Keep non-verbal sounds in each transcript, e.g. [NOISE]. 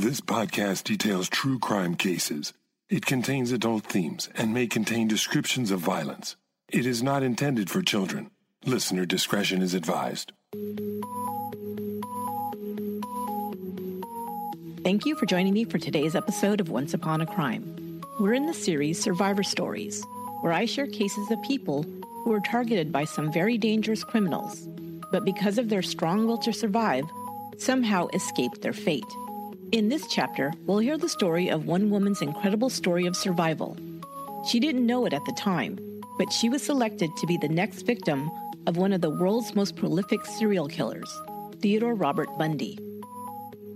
This podcast details true crime cases. It contains adult themes and may contain descriptions of violence. It is not intended for children. Listener discretion is advised. Thank you for joining me for today's episode of Once Upon a Crime. We're in the series Survivor Stories, where I share cases of people who were targeted by some very dangerous criminals, but because of their strong will to survive, somehow escaped their fate. In this chapter, we'll hear the story of one woman's incredible story of survival. She didn't know it at the time, but she was selected to be the next victim of one of the world's most prolific serial killers, Theodore Robert Bundy.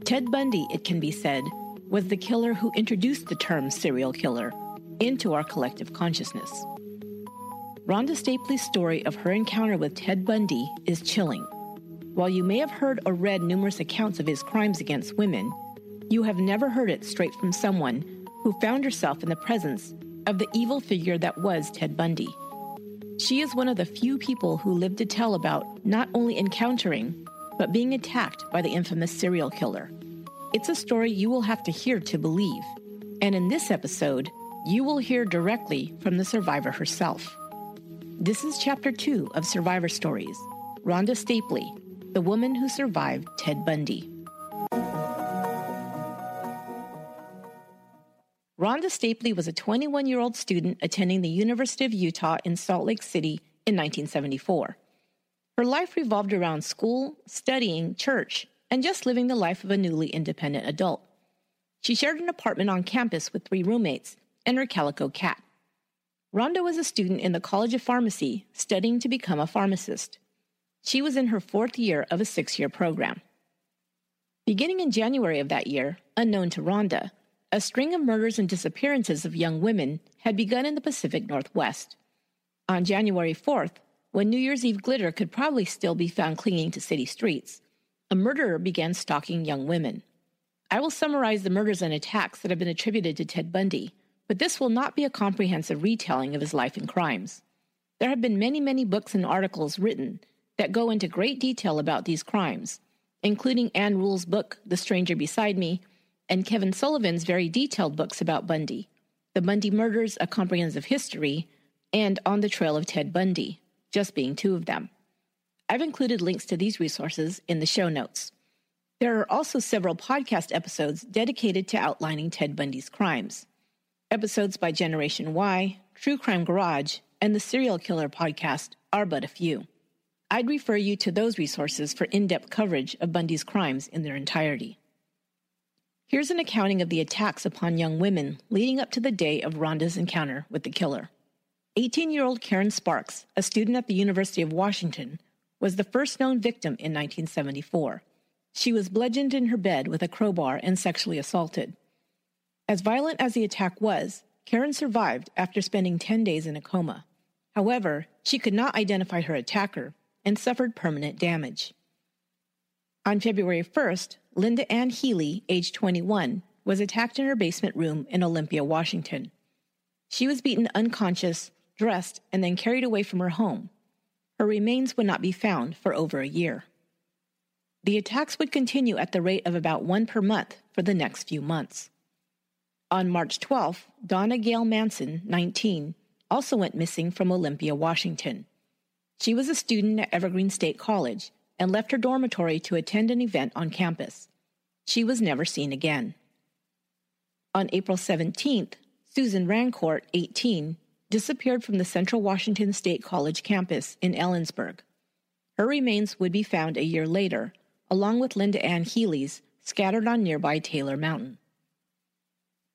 Ted Bundy, it can be said, was the killer who introduced the term serial killer into our collective consciousness. Rhonda Stapley's story of her encounter with Ted Bundy is chilling. While you may have heard or read numerous accounts of his crimes against women, you have never heard it straight from someone who found herself in the presence of the evil figure that was Ted Bundy. She is one of the few people who lived to tell about not only encountering, but being attacked by the infamous serial killer. It's a story you will have to hear to believe. And in this episode, you will hear directly from the survivor herself. This is chapter two of Survivor Stories Rhonda Stapley, the woman who survived Ted Bundy. Rhonda Stapley was a 21 year old student attending the University of Utah in Salt Lake City in 1974. Her life revolved around school, studying, church, and just living the life of a newly independent adult. She shared an apartment on campus with three roommates and her calico cat. Rhonda was a student in the College of Pharmacy studying to become a pharmacist. She was in her fourth year of a six year program. Beginning in January of that year, unknown to Rhonda, a string of murders and disappearances of young women had begun in the Pacific Northwest. On January 4th, when New Year's Eve glitter could probably still be found clinging to city streets, a murderer began stalking young women. I will summarize the murders and attacks that have been attributed to Ted Bundy, but this will not be a comprehensive retelling of his life and crimes. There have been many, many books and articles written that go into great detail about these crimes, including Ann Rule's book, The Stranger Beside Me, and Kevin Sullivan's very detailed books about Bundy The Bundy Murders, A Comprehensive History, and On the Trail of Ted Bundy, just being two of them. I've included links to these resources in the show notes. There are also several podcast episodes dedicated to outlining Ted Bundy's crimes. Episodes by Generation Why, True Crime Garage, and the Serial Killer podcast are but a few. I'd refer you to those resources for in depth coverage of Bundy's crimes in their entirety. Here's an accounting of the attacks upon young women leading up to the day of Rhonda's encounter with the killer. 18 year old Karen Sparks, a student at the University of Washington, was the first known victim in 1974. She was bludgeoned in her bed with a crowbar and sexually assaulted. As violent as the attack was, Karen survived after spending 10 days in a coma. However, she could not identify her attacker and suffered permanent damage. On February 1st, Linda Ann Healy, age 21, was attacked in her basement room in Olympia, Washington. She was beaten unconscious, dressed, and then carried away from her home. Her remains would not be found for over a year. The attacks would continue at the rate of about one per month for the next few months. On March 12th, Donna Gail Manson, 19, also went missing from Olympia, Washington. She was a student at Evergreen State College and left her dormitory to attend an event on campus. She was never seen again. On April 17th, Susan Rancourt, 18, disappeared from the Central Washington State College campus in Ellensburg. Her remains would be found a year later, along with Linda Ann Healy's, scattered on nearby Taylor Mountain.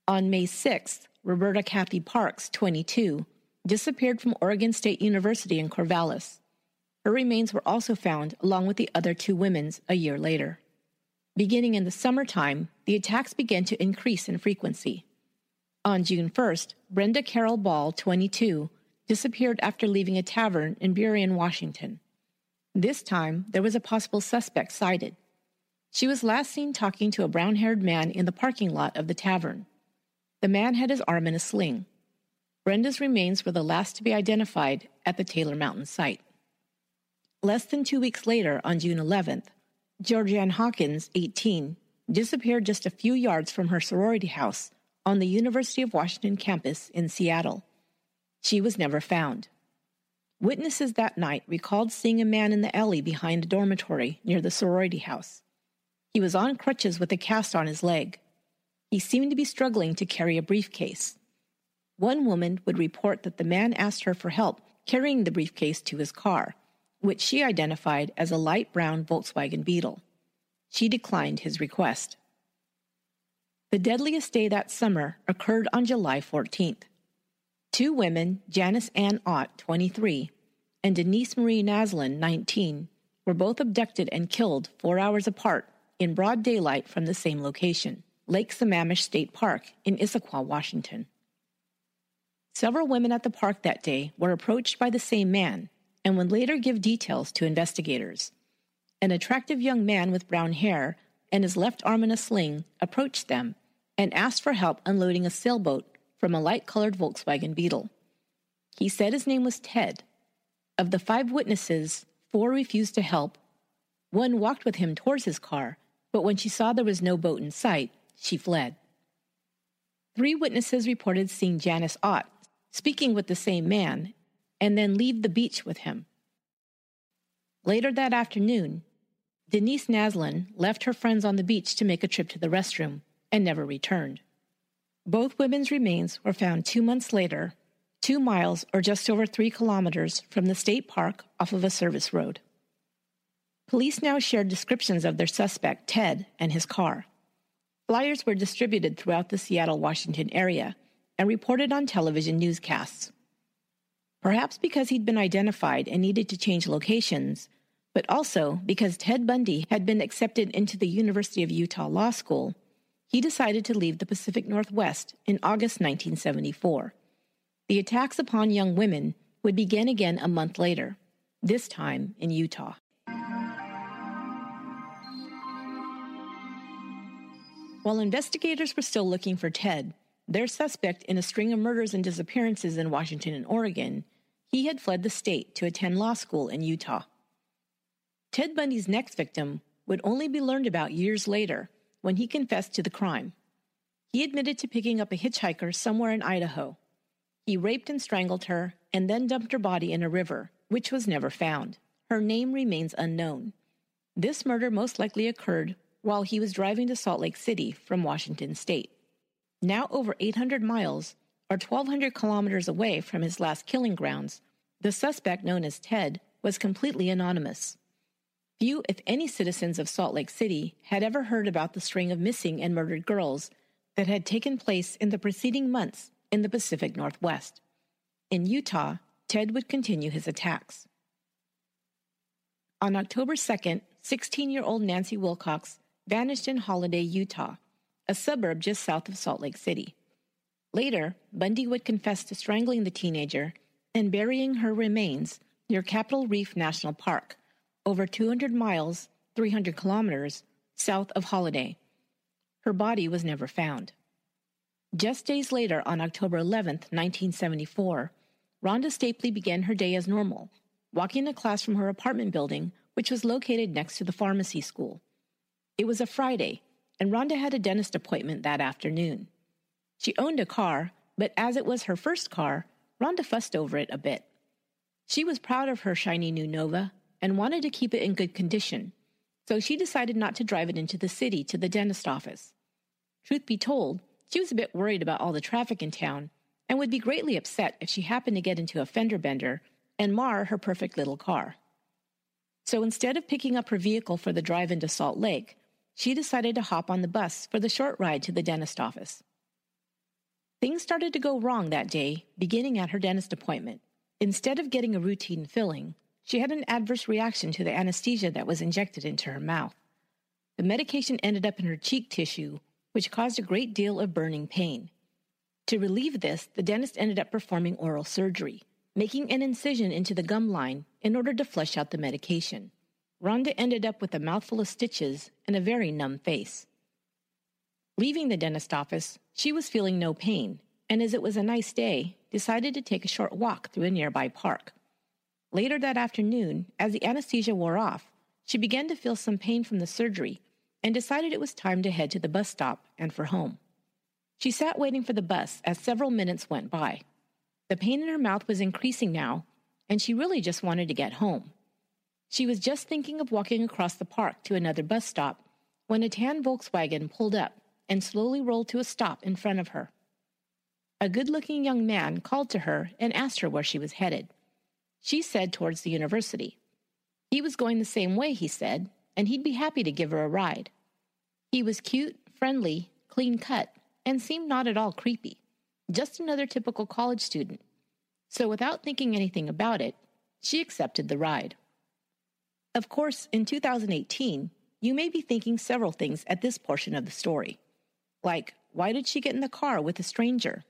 On May 6th, Roberta Kathy Parks, 22, disappeared from Oregon State University in Corvallis. Her remains were also found along with the other two women's a year later. Beginning in the summertime, the attacks began to increase in frequency. On June 1st, Brenda Carol Ball, 22, disappeared after leaving a tavern in Burien, Washington. This time, there was a possible suspect sighted. She was last seen talking to a brown haired man in the parking lot of the tavern. The man had his arm in a sling. Brenda's remains were the last to be identified at the Taylor Mountain site. Less than two weeks later, on June 11th, Georgianne Hawkins, 18, disappeared just a few yards from her sorority house on the University of Washington campus in Seattle. She was never found. Witnesses that night recalled seeing a man in the alley behind a dormitory near the sorority house. He was on crutches with a cast on his leg. He seemed to be struggling to carry a briefcase. One woman would report that the man asked her for help carrying the briefcase to his car, which she identified as a light brown Volkswagen Beetle. She declined his request. The deadliest day that summer occurred on July 14th. Two women, Janice Ann Ott, 23, and Denise Marie Naslund, 19, were both abducted and killed four hours apart in broad daylight from the same location, Lake Sammamish State Park in Issaquah, Washington. Several women at the park that day were approached by the same man and would later give details to investigators. An attractive young man with brown hair and his left arm in a sling approached them and asked for help unloading a sailboat from a light colored Volkswagen Beetle. He said his name was Ted. Of the five witnesses, four refused to help. One walked with him towards his car, but when she saw there was no boat in sight, she fled. Three witnesses reported seeing Janice Ott speaking with the same man and then leave the beach with him. Later that afternoon, Denise Naslund left her friends on the beach to make a trip to the restroom and never returned. Both women's remains were found two months later, two miles or just over three kilometers from the state park off of a service road. Police now shared descriptions of their suspect, Ted, and his car. Flyers were distributed throughout the Seattle, Washington area and reported on television newscasts. Perhaps because he'd been identified and needed to change locations, but also because Ted Bundy had been accepted into the University of Utah Law School he decided to leave the Pacific Northwest in August 1974. The attacks upon young women would begin again a month later, this time in Utah. While investigators were still looking for Ted, their suspect in a string of murders and disappearances in Washington and Oregon, he had fled the state to attend law school in Utah. Ted Bundy's next victim would only be learned about years later when he confessed to the crime. He admitted to picking up a hitchhiker somewhere in Idaho. He raped and strangled her and then dumped her body in a river, which was never found. Her name remains unknown. This murder most likely occurred while he was driving to Salt Lake City from Washington state. Now over 800 miles, or 1,200 kilometers away from his last killing grounds, the suspect known as Ted was completely anonymous. Few, if any, citizens of Salt Lake City had ever heard about the string of missing and murdered girls that had taken place in the preceding months in the Pacific Northwest. In Utah, Ted would continue his attacks. On October 2nd, 16 year old Nancy Wilcox vanished in Holladay, Utah, a suburb just south of Salt Lake City. Later, Bundy would confess to strangling the teenager and burying her remains near Capitol Reef National Park, over 200 miles, 300 kilometers, south of Holladay. Her body was never found. Just days later, on October 11, 1974, Rhonda Stapley began her day as normal, walking to class from her apartment building, which was located next to the pharmacy school. It was a Friday, and Rhonda had a dentist appointment that afternoon. She owned a car, but as it was her first car, Rhonda fussed over it a bit. She was proud of her shiny new Nova and wanted to keep it in good condition, so she decided not to drive it into the city to the dentist office. Truth be told, she was a bit worried about all the traffic in town and would be greatly upset if she happened to get into a fender bender and mar her perfect little car. So instead of picking up her vehicle for the drive into Salt Lake, she decided to hop on the bus for the short ride to the dentist office. Things started to go wrong that day, beginning at her dentist appointment. Instead of getting a routine filling, she had an adverse reaction to the anesthesia that was injected into her mouth. The medication ended up in her cheek tissue, which caused a great deal of burning pain. To relieve this, the dentist ended up performing oral surgery, making an incision into the gum line in order to flush out the medication. Rhonda ended up with a mouthful of stitches and a very numb face. Leaving the dentist office, she was feeling no pain, and as it was a nice day, decided to take a short walk through a nearby park. Later that afternoon, as the anesthesia wore off, she began to feel some pain from the surgery and decided it was time to head to the bus stop and for home. She sat waiting for the bus as several minutes went by. The pain in her mouth was increasing now, and she really just wanted to get home. She was just thinking of walking across the park to another bus stop when a tan Volkswagen pulled up and slowly rolled to a stop in front of her. A good looking young man called to her and asked her where she was headed. She said towards the university. He was going the same way, he said, and he'd be happy to give her a ride. He was cute, friendly, clean cut, and seemed not at all creepy, just another typical college student. So without thinking anything about it, she accepted the ride. Of course, in 2018, you may be thinking several things at this portion of the story. Like, why did she get in the car with a stranger?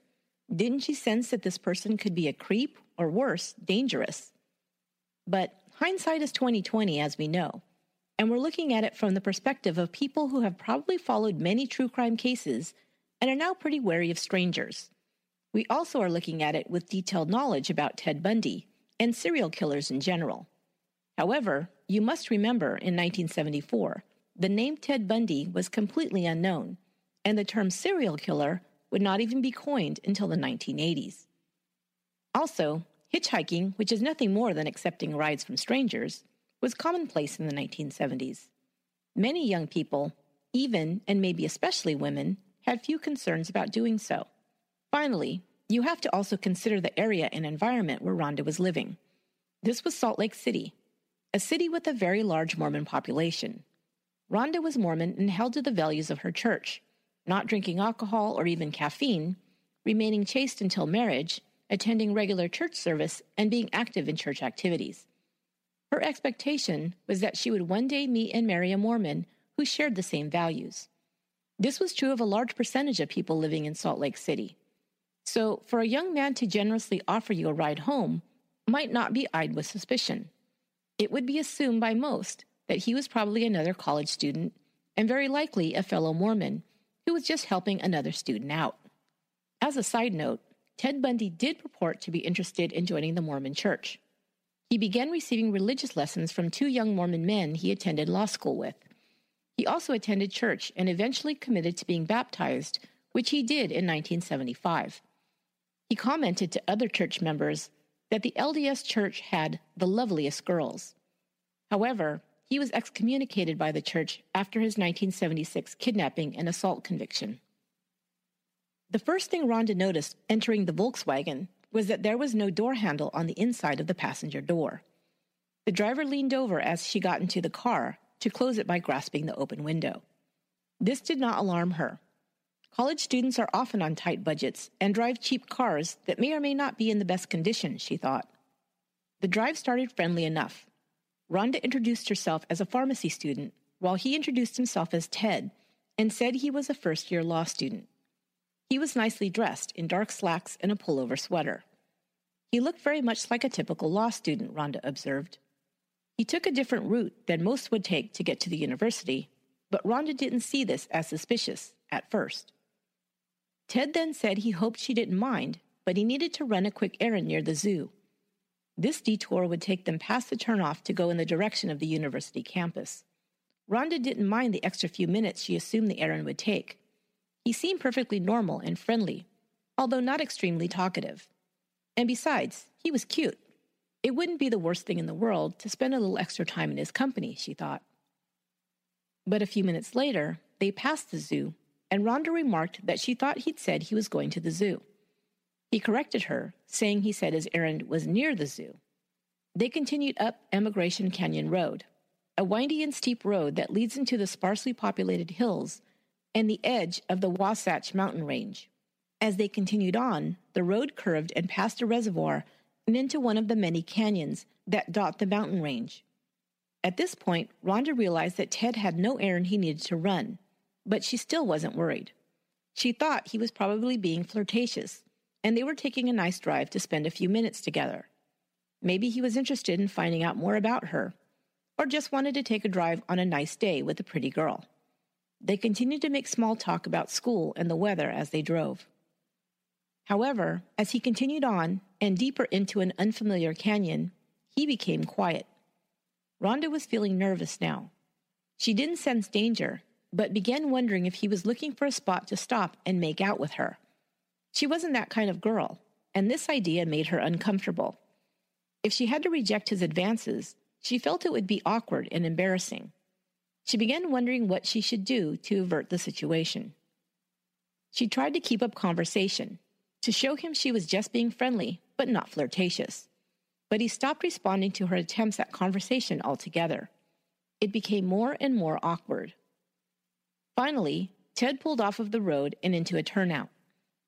Didn't she sense that this person could be a creep or worse, dangerous? But hindsight is 2020 as we know, and we're looking at it from the perspective of people who have probably followed many true crime cases and are now pretty wary of strangers. We also are looking at it with detailed knowledge about Ted Bundy and serial killers in general. However, you must remember in 1974, the name Ted Bundy was completely unknown, and the term serial killer would not even be coined until the 1980s. Also, hitchhiking, which is nothing more than accepting rides from strangers, was commonplace in the 1970s. Many young people, even and maybe especially women, had few concerns about doing so. Finally, you have to also consider the area and environment where Rhonda was living. This was Salt Lake City, a city with a very large Mormon population. Rhonda was Mormon and held to the values of her church, not drinking alcohol or even caffeine, remaining chaste until marriage, attending regular church service, and being active in church activities. Her expectation was that she would one day meet and marry a Mormon who shared the same values. This was true of a large percentage of people living in Salt Lake City. So, for a young man to generously offer you a ride home might not be eyed with suspicion. It would be assumed by most that he was probably another college student and very likely a fellow Mormon who was just helping another student out. As a side note, Ted Bundy did purport to be interested in joining the Mormon church. He began receiving religious lessons from two young Mormon men he attended law school with. He also attended church and eventually committed to being baptized, which he did in 1975. He commented to other church members that the LDS church had the loveliest girls. However, he was excommunicated by the church after his 1976 kidnapping and assault conviction. The first thing Rhonda noticed entering the Volkswagen was that there was no door handle on the inside of the passenger door. The driver leaned over as she got into the car to close it by grasping the open window. This did not alarm her. College students are often on tight budgets and drive cheap cars that may or may not be in the best condition, she thought. The drive started friendly enough. Rhonda introduced herself as a pharmacy student, while he introduced himself as Ted and said he was a first year law student. He was nicely dressed in dark slacks and a pullover sweater. He looked very much like a typical law student, Rhonda observed. He took a different route than most would take to get to the university, but Rhonda didn't see this as suspicious at first. Ted then said he hoped she didn't mind, but he needed to run a quick errand near the zoo. This detour would take them past the turnoff to go in the direction of the university campus. Rhonda didn't mind the extra few minutes she assumed the errand would take. He seemed perfectly normal and friendly, although not extremely talkative. And besides, he was cute. It wouldn't be the worst thing in the world to spend a little extra time in his company, she thought. But a few minutes later, they passed the zoo, and Rhonda remarked that she thought he'd said he was going to the zoo. He corrected her, saying he said his errand was near the zoo. They continued up Emigration Canyon Road, a windy and steep road that leads into the sparsely populated hills and the edge of the Wasatch Mountain Range. As they continued on, the road curved and passed a reservoir and into one of the many canyons that dot the mountain range. At this point, Rhonda realized that Ted had no errand he needed to run, but she still wasn't worried. She thought he was probably being flirtatious, and they were taking a nice drive to spend a few minutes together. Maybe he was interested in finding out more about her, or just wanted to take a drive on a nice day with a pretty girl. They continued to make small talk about school and the weather as they drove. However, as he continued on and deeper into an unfamiliar canyon, he became quiet. Rhonda was feeling nervous now. She didn't sense danger, but began wondering if he was looking for a spot to stop and make out with her. She wasn't that kind of girl, and this idea made her uncomfortable. If she had to reject his advances, she felt it would be awkward and embarrassing. She began wondering what she should do to avert the situation. She tried to keep up conversation, to show him she was just being friendly, but not flirtatious. But he stopped responding to her attempts at conversation altogether. It became more and more awkward. Finally, Ted pulled off of the road and into a turnout.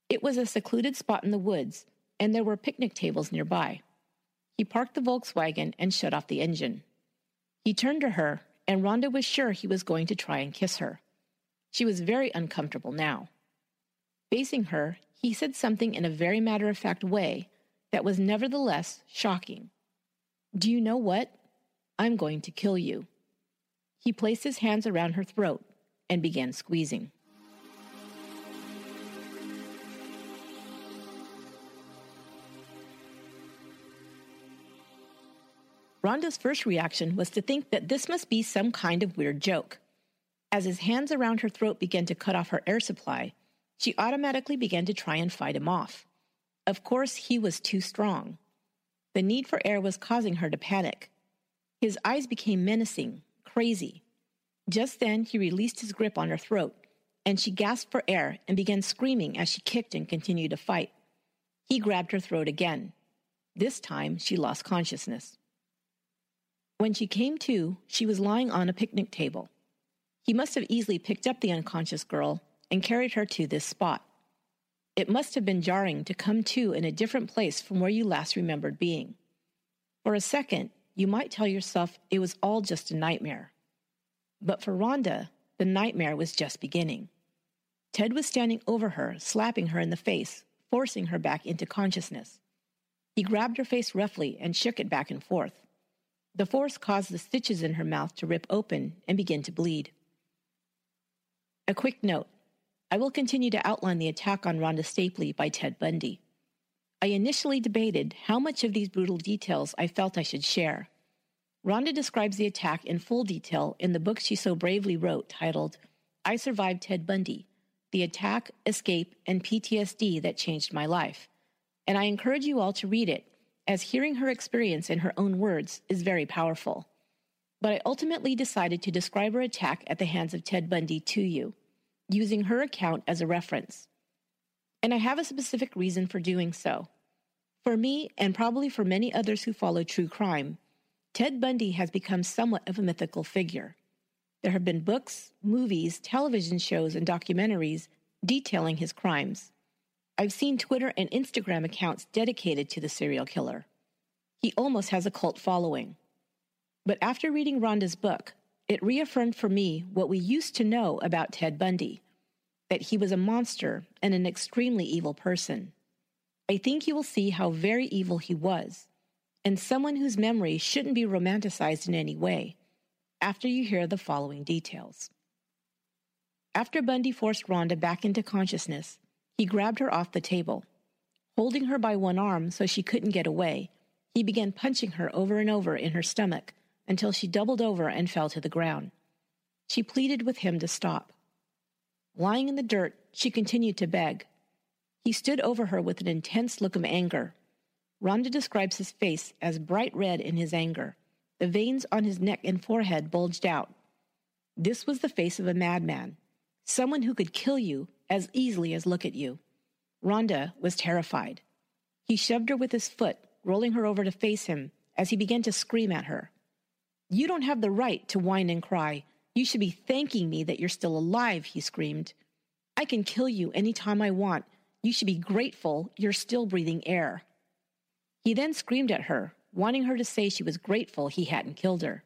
It was a secluded spot in the woods, and there were picnic tables nearby. He parked the Volkswagen and shut off the engine. He turned to her, and Rhonda was sure he was going to try and kiss her. She was very uncomfortable now. Facing her, he said something in a very matter of fact way that was nevertheless shocking. Do you know what? I'm going to kill you. He placed his hands around her throat and began squeezing. Rhonda's first reaction was to think that this must be some kind of weird joke. As his hands around her throat began to cut off her air supply, she automatically began to try and fight him off. Of course, he was too strong. The need for air was causing her to panic. His eyes became menacing, crazy. Just then, he released his grip on her throat, and she gasped for air and began screaming as she kicked and continued to fight. He grabbed her throat again. This time, she lost consciousness. When she came to, she was lying on a picnic table. He must have easily picked up the unconscious girl and carried her to this spot. It must have been jarring to come to in a different place from where you last remembered being. For a second, you might tell yourself it was all just a nightmare. But for Rhonda, the nightmare was just beginning. Ted was standing over her, slapping her in the face, forcing her back into consciousness. He grabbed her face roughly and shook it back and forth. The force caused the stitches in her mouth to rip open and begin to bleed. A quick note I will continue to outline the attack on Rhonda Stapley by Ted Bundy. I initially debated how much of these brutal details I felt I should share. Rhonda describes the attack in full detail in the book she so bravely wrote titled I Survived Ted Bundy The Attack, Escape, and PTSD That Changed My Life. And I encourage you all to read it, as hearing her experience in her own words is very powerful. But I ultimately decided to describe her attack at the hands of Ted Bundy to you using her account as a reference. And I have a specific reason for doing so. For me, and probably for many others who follow true crime, Ted Bundy has become somewhat of a mythical figure. There have been books, movies, television shows, and documentaries detailing his crimes. I've seen Twitter and Instagram accounts dedicated to the serial killer. He almost has a cult following. But after reading Rhonda's book, it reaffirmed for me what we used to know about Ted Bundy that he was a monster and an extremely evil person. I think you will see how very evil he was, and someone whose memory shouldn't be romanticized in any way, after you hear the following details. After Bundy forced Rhonda back into consciousness, he grabbed her off the table. Holding her by one arm so she couldn't get away, he began punching her over and over in her stomach until she doubled over and fell to the ground. She pleaded with him to stop. Lying in the dirt, she continued to beg. He stood over her with an intense look of anger. Rhonda describes his face as bright red in his anger. The veins on his neck and forehead bulged out. This was the face of a madman, someone who could kill you as easily as look at you. Rhonda was terrified. He shoved her with his foot, rolling her over to face him as he began to scream at her. You don't have the right to whine and cry. You should be thanking me that you're still alive, he screamed. I can kill you any time I want. You should be grateful you're still breathing air. He then screamed at her, wanting her to say she was grateful he hadn't killed her.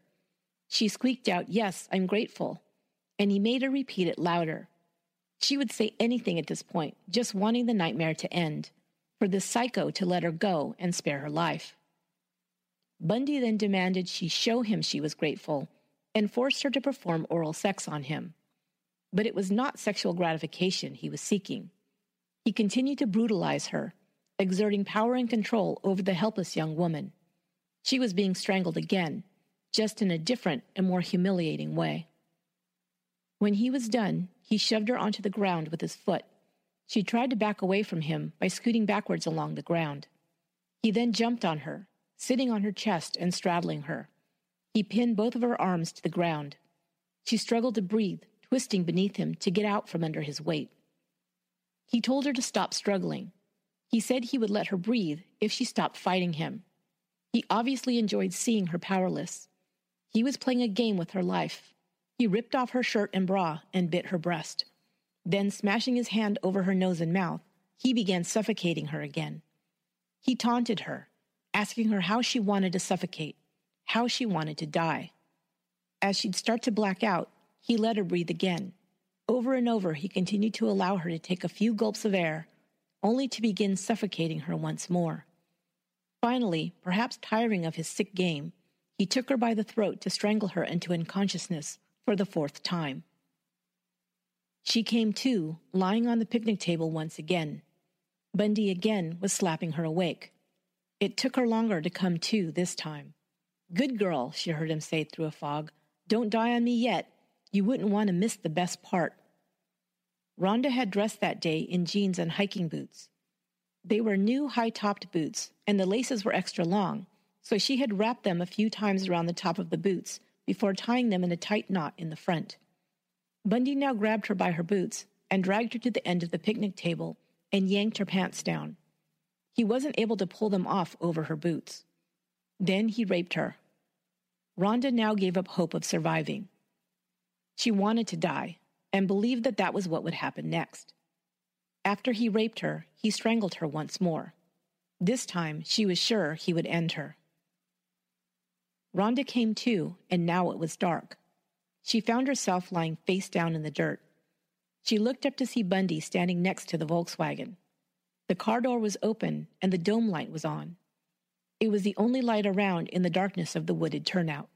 She squeaked out, Yes, I'm grateful. And he made her repeat it louder. She would say anything at this point, just wanting the nightmare to end, for this psycho to let her go and spare her life. Bundy then demanded she show him she was grateful and forced her to perform oral sex on him. But it was not sexual gratification he was seeking. He continued to brutalize her, exerting power and control over the helpless young woman. She was being strangled again, just in a different and more humiliating way. When he was done, he shoved her onto the ground with his foot. She tried to back away from him by scooting backwards along the ground. He then jumped on her, sitting on her chest and straddling her. He pinned both of her arms to the ground. She struggled to breathe, twisting beneath him to get out from under his weight. He told her to stop struggling. He said he would let her breathe if she stopped fighting him. He obviously enjoyed seeing her powerless. He was playing a game with her life. He ripped off her shirt and bra and bit her breast. Then, smashing his hand over her nose and mouth, he began suffocating her again. He taunted her, asking her how she wanted to suffocate, how she wanted to die. As she'd start to black out, he let her breathe again. Over and over, he continued to allow her to take a few gulps of air, only to begin suffocating her once more. Finally, perhaps tiring of his sick game, he took her by the throat to strangle her into unconsciousness for the fourth time. She came to, lying on the picnic table once again. Bundy again was slapping her awake. It took her longer to come to this time. Good girl, she heard him say through a fog. Don't die on me yet. You wouldn't want to miss the best part. Rhonda had dressed that day in jeans and hiking boots. They were new high topped boots, and the laces were extra long, so she had wrapped them a few times around the top of the boots before tying them in a tight knot in the front. Bundy now grabbed her by her boots and dragged her to the end of the picnic table and yanked her pants down. He wasn't able to pull them off over her boots. Then he raped her. Rhonda now gave up hope of surviving. She wanted to die and believed that that was what would happen next. After he raped her, he strangled her once more. This time, she was sure he would end her. Rhonda came to, and now it was dark. She found herself lying face down in the dirt. She looked up to see Bundy standing next to the Volkswagen. The car door was open and the dome light was on. It was the only light around in the darkness of the wooded turnout.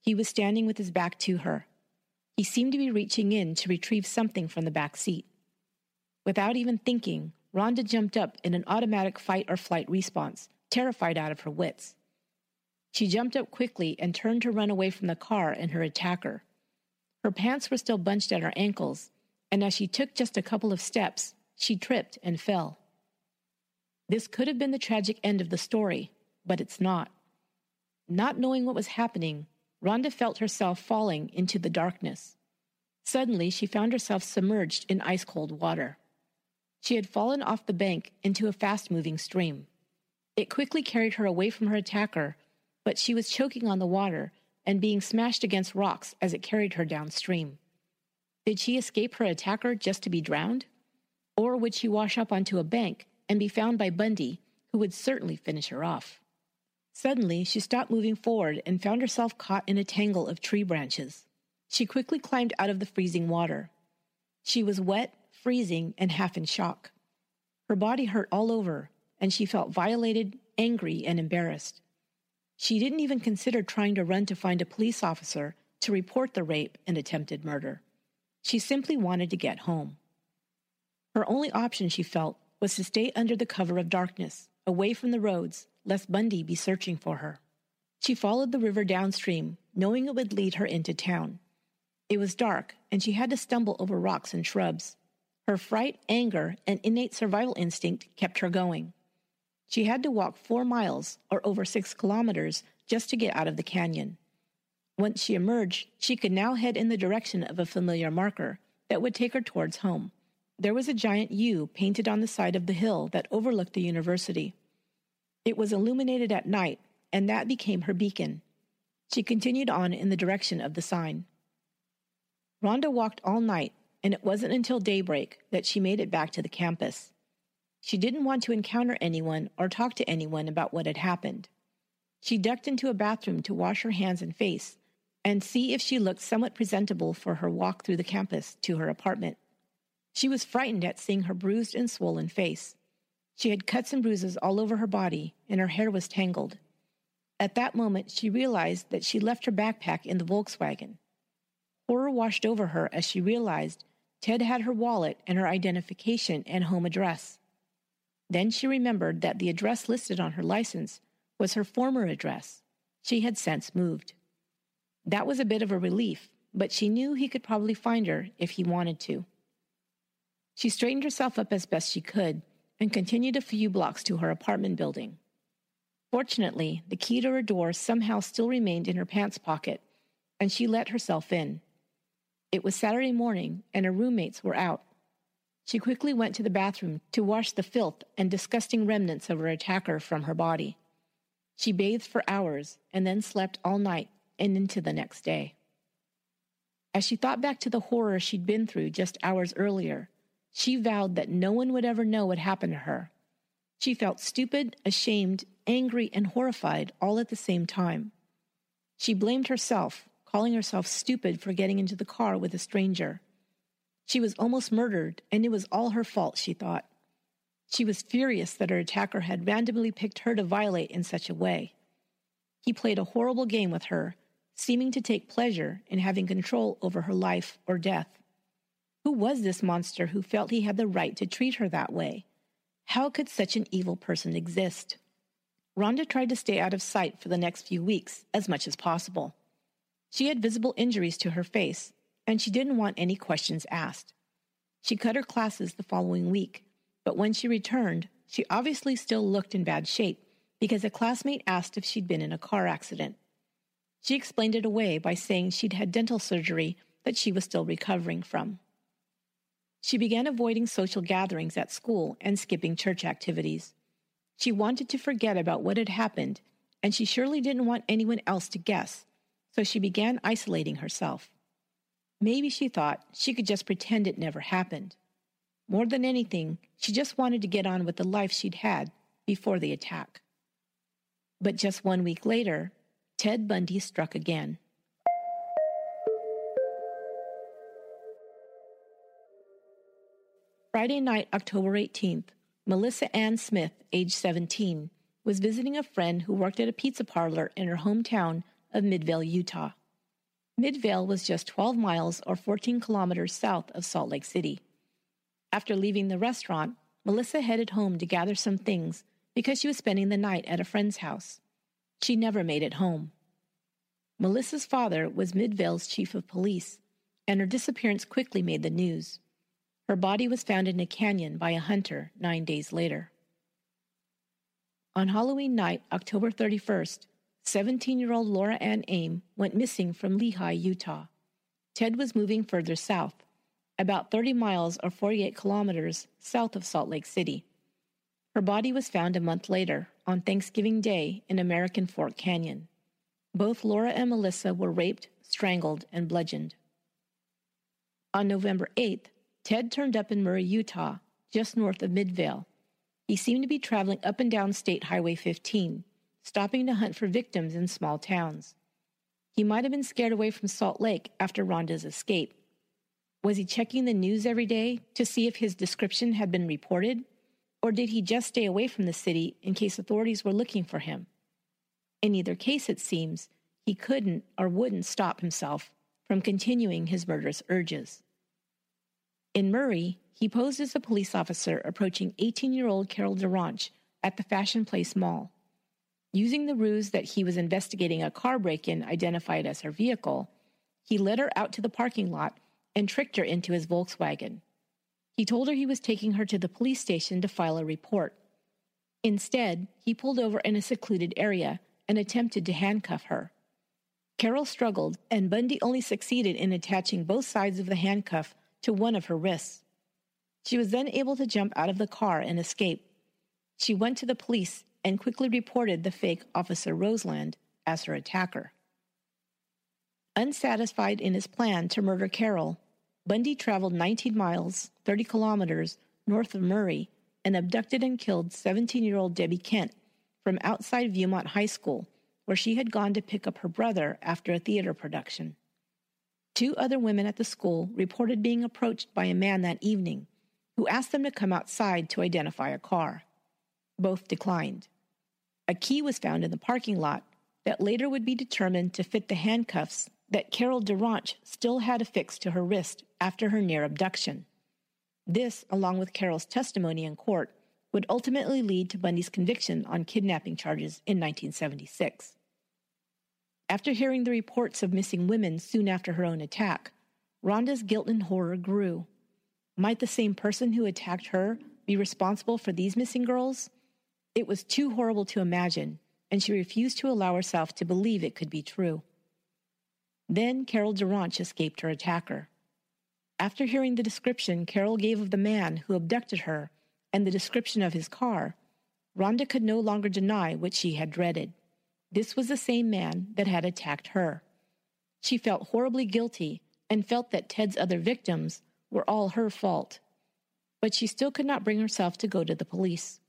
He was standing with his back to her. He seemed to be reaching in to retrieve something from the back seat. Without even thinking, Rhonda jumped up in an automatic fight or flight response, terrified out of her wits. She jumped up quickly and turned to run away from the car and her attacker. Her pants were still bunched at her ankles, and as she took just a couple of steps, she tripped and fell. This could have been the tragic end of the story, but it's not. Not knowing what was happening, Rhonda felt herself falling into the darkness. Suddenly, she found herself submerged in ice cold water. She had fallen off the bank into a fast moving stream. It quickly carried her away from her attacker but she was choking on the water and being smashed against rocks as it carried her downstream. Did she escape her attacker just to be drowned? Or would she wash up onto a bank and be found by Bundy, who would certainly finish her off? Suddenly, she stopped moving forward and found herself caught in a tangle of tree branches. She quickly climbed out of the freezing water. She was wet, freezing, and half in shock. Her body hurt all over, and she felt violated, angry, and embarrassed. She didn't even consider trying to run to find a police officer to report the rape and attempted murder. She simply wanted to get home. Her only option, she felt, was to stay under the cover of darkness, away from the roads, lest Bundy be searching for her. She followed the river downstream, knowing it would lead her into town. It was dark, and she had to stumble over rocks and shrubs. Her fright, anger, and innate survival instinct kept her going. She had to walk four miles, or over six kilometers, just to get out of the canyon. Once she emerged, she could now head in the direction of a familiar marker that would take her towards home. There was a giant U painted on the side of the hill that overlooked the university. It was illuminated at night, and that became her beacon. She continued on in the direction of the sign. Rhonda walked all night, and it wasn't until daybreak that she made it back to the campus. She didn't want to encounter anyone or talk to anyone about what had happened. She ducked into a bathroom to wash her hands and face and see if she looked somewhat presentable for her walk through the campus to her apartment. She was frightened at seeing her bruised and swollen face. She had cuts and bruises all over her body, and her hair was tangled. At that moment, she realized that she left her backpack in the Volkswagen. Horror washed over her as she realized Ted had her wallet and her identification and home address. Then she remembered that the address listed on her license was her former address. She had since moved. That was a bit of a relief, but she knew he could probably find her if he wanted to. She straightened herself up as best she could and continued a few blocks to her apartment building. Fortunately, the key to her door somehow still remained in her pants pocket, and she let herself in. It was Saturday morning, and her roommates were out. She quickly went to the bathroom to wash the filth and disgusting remnants of her attacker from her body. She bathed for hours and then slept all night and into the next day. As she thought back to the horror she'd been through just hours earlier, she vowed that no one would ever know what happened to her. She felt stupid, ashamed, angry, and horrified all at the same time. She blamed herself, calling herself stupid for getting into the car with a stranger. She was almost murdered, and it was all her fault, she thought. She was furious that her attacker had randomly picked her to violate in such a way. He played a horrible game with her, seeming to take pleasure in having control over her life or death. Who was this monster who felt he had the right to treat her that way? How could such an evil person exist? Rhonda tried to stay out of sight for the next few weeks as much as possible. She had visible injuries to her face, and she didn't want any questions asked. She cut her classes the following week, but when she returned, she obviously still looked in bad shape because a classmate asked if she'd been in a car accident. She explained it away by saying she'd had dental surgery that she was still recovering from. She began avoiding social gatherings at school and skipping church activities. She wanted to forget about what had happened, and she surely didn't want anyone else to guess, so she began isolating herself. Maybe she thought she could just pretend it never happened. More than anything, she just wanted to get on with the life she'd had before the attack. But just one week later, Ted Bundy struck again. Friday night, October 18th, Melissa Ann Smith, age 17, was visiting a friend who worked at a pizza parlor in her hometown of Midvale, Utah. Midvale was just 12 miles or 14 kilometers south of Salt Lake City. After leaving the restaurant, Melissa headed home to gather some things because she was spending the night at a friend's house. She never made it home. Melissa's father was Midvale's chief of police, and her disappearance quickly made the news. Her body was found in a canyon by a hunter nine days later. On Halloween night, October 31st, 17 year old Laura Ann Aime went missing from Lehi, Utah. Ted was moving further south, about 30 miles or 48 kilometers south of Salt Lake City. Her body was found a month later, on Thanksgiving Day, in American Fork Canyon. Both Laura and Melissa were raped, strangled, and bludgeoned. On November 8th, Ted turned up in Murray, Utah, just north of Midvale. He seemed to be traveling up and down State Highway 15 stopping to hunt for victims in small towns. He might have been scared away from Salt Lake after Rhonda's escape. Was he checking the news every day to see if his description had been reported? Or did he just stay away from the city in case authorities were looking for him? In either case, it seems, he couldn't or wouldn't stop himself from continuing his murderous urges. In Murray, he posed as a police officer approaching 18 year old Carol DaRonch at the Fashion Place Mall. Using the ruse that he was investigating a car break in identified as her vehicle, he led her out to the parking lot and tricked her into his Volkswagen. He told her he was taking her to the police station to file a report. Instead, he pulled over in a secluded area and attempted to handcuff her. Carol struggled, and Bundy only succeeded in attaching both sides of the handcuff to one of her wrists. She was then able to jump out of the car and escape. She went to the police and quickly reported the fake Officer Roseland as her attacker. Unsatisfied in his plan to murder Carol, Bundy traveled 19 miles, 30 kilometers, north of Murray and abducted and killed 17 year old Debbie Kent from outside Viewmont High School, where she had gone to pick up her brother after a theater production. Two other women at the school reported being approached by a man that evening who asked them to come outside to identify a car. Both declined. A key was found in the parking lot that later would be determined to fit the handcuffs that Carol DaRonch still had affixed to her wrist after her near abduction. This, along with Carol's testimony in court, would ultimately lead to Bundy's conviction on kidnapping charges in 1976. After hearing the reports of missing women soon after her own attack, Rhonda's guilt and horror grew. Might the same person who attacked her be responsible for these missing girls? It was too horrible to imagine, and she refused to allow herself to believe it could be true. Then Carol DaRonch escaped her attacker. After hearing the description Carol gave of the man who abducted her and the description of his car, Rhonda could no longer deny what she had dreaded. This was the same man that had attacked her. She felt horribly guilty and felt that Ted's other victims were all her fault. But she still could not bring herself to go to the police.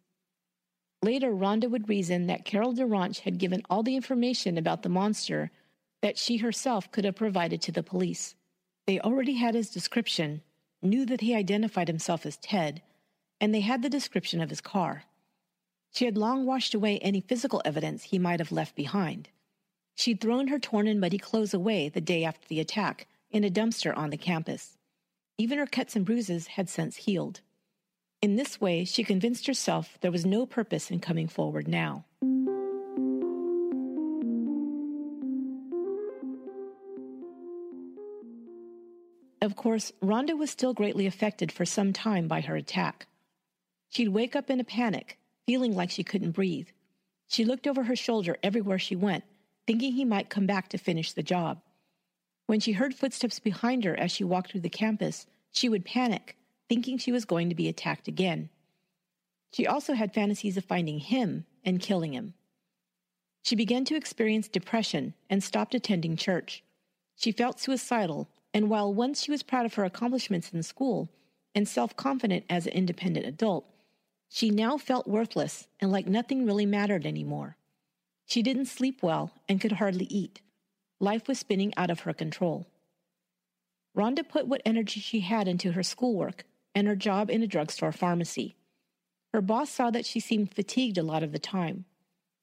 Later, Rhonda would reason that Carol DaRonch had given all the information about the monster that she herself could have provided to the police. They already had his description, knew that he identified himself as Ted, and they had the description of his car. She had long washed away any physical evidence he might have left behind. She'd thrown her torn and muddy clothes away the day after the attack in a dumpster on the campus. Even her cuts and bruises had since healed. In this way, she convinced herself there was no purpose in coming forward now. Of course, Rhonda was still greatly affected for some time by her attack. She'd wake up in a panic, feeling like she couldn't breathe. She looked over her shoulder everywhere she went, thinking he might come back to finish the job. When she heard footsteps behind her as she walked through the campus, she would panic, thinking she was going to be attacked again. She also had fantasies of finding him and killing him. She began to experience depression and stopped attending church. She felt suicidal, and while once she was proud of her accomplishments in school and self confident as an independent adult, she now felt worthless and like nothing really mattered anymore. She didn't sleep well and could hardly eat. Life was spinning out of her control. Rhonda put what energy she had into her schoolwork and her job in a drugstore pharmacy. Her boss saw that she seemed fatigued a lot of the time.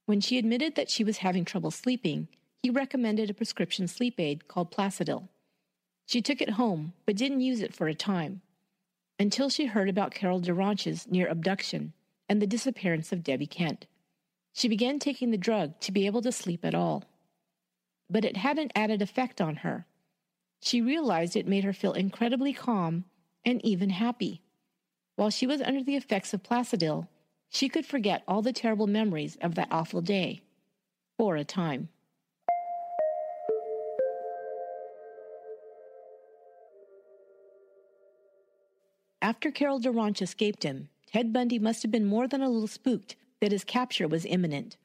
When she admitted that she was having trouble sleeping, he recommended a prescription sleep aid called Placidil. She took it home, but didn't use it for a time, until she heard about Carol DaRonch's near abduction and the disappearance of Debbie Kent. She began taking the drug to be able to sleep at all. But it had an added effect on her. She realized it made her feel incredibly calm and even happy. While she was under the effects of Placidil, she could forget all the terrible memories of that awful day. For a time. After Carol DaRonch escaped him, Ted Bundy must have been more than a little spooked that his capture was imminent.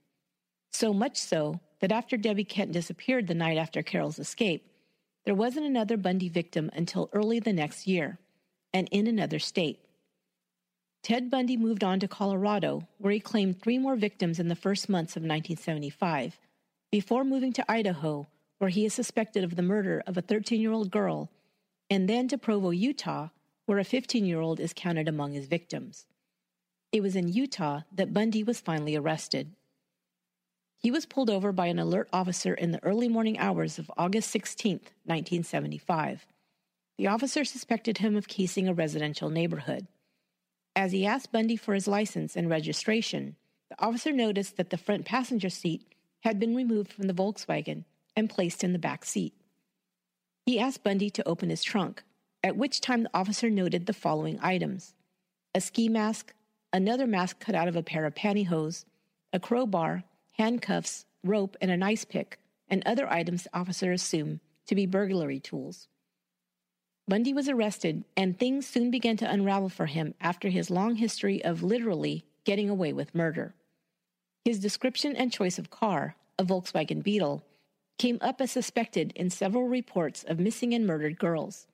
So much so that after Debbie Kent disappeared the night after Carol's escape, there wasn't another Bundy victim until early the next year and in another state. Ted Bundy moved on to Colorado, where he claimed three more victims in the first months of 1975, before moving to Idaho, where he is suspected of the murder of a 13 year old girl, and then to Provo, Utah, where a 15 year old is counted among his victims. It was in Utah that Bundy was finally arrested. He was pulled over by an alert officer in the early morning hours of August 16, 1975. The officer suspected him of casing a residential neighborhood. As he asked Bundy for his license and registration, the officer noticed that the front passenger seat had been removed from the Volkswagen and placed in the back seat. He asked Bundy to open his trunk, at which time the officer noted the following items a ski mask, another mask cut out of a pair of pantyhose, a crowbar, handcuffs, rope, and an ice pick, and other items the officer assumed to be burglary tools. Bundy was arrested, and things soon began to unravel for him after his long history of literally getting away with murder. His description and choice of car, a Volkswagen Beetle, came up as suspected in several reports of missing and murdered girls.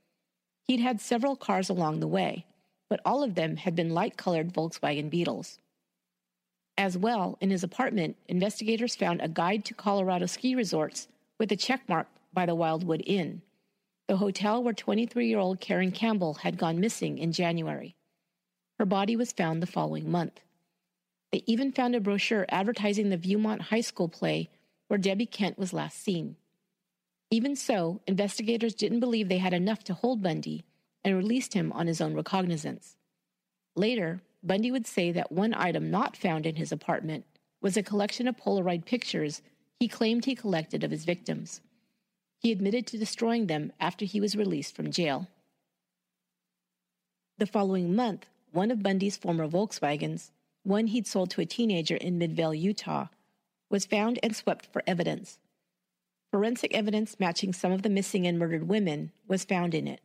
He'd had several cars along the way, but all of them had been light colored Volkswagen Beetles. As well, in his apartment, investigators found a guide to Colorado ski resorts with a checkmark by the Wildwood Inn the hotel where 23 year old Caryn Campbell had gone missing in January. Her body was found the following month. They even found a brochure advertising the Viewmont High School play where Debbie Kent was last seen. Even so, investigators didn't believe they had enough to hold Bundy and released him on his own recognizance. Later, Bundy would say that one item not found in his apartment was a collection of Polaroid pictures he claimed he collected of his victims. He admitted to destroying them after he was released from jail. The following month, one of Bundy's former Volkswagens, one he'd sold to a teenager in Midvale, Utah, was found and swept for evidence. Forensic evidence matching some of the missing and murdered women was found in it.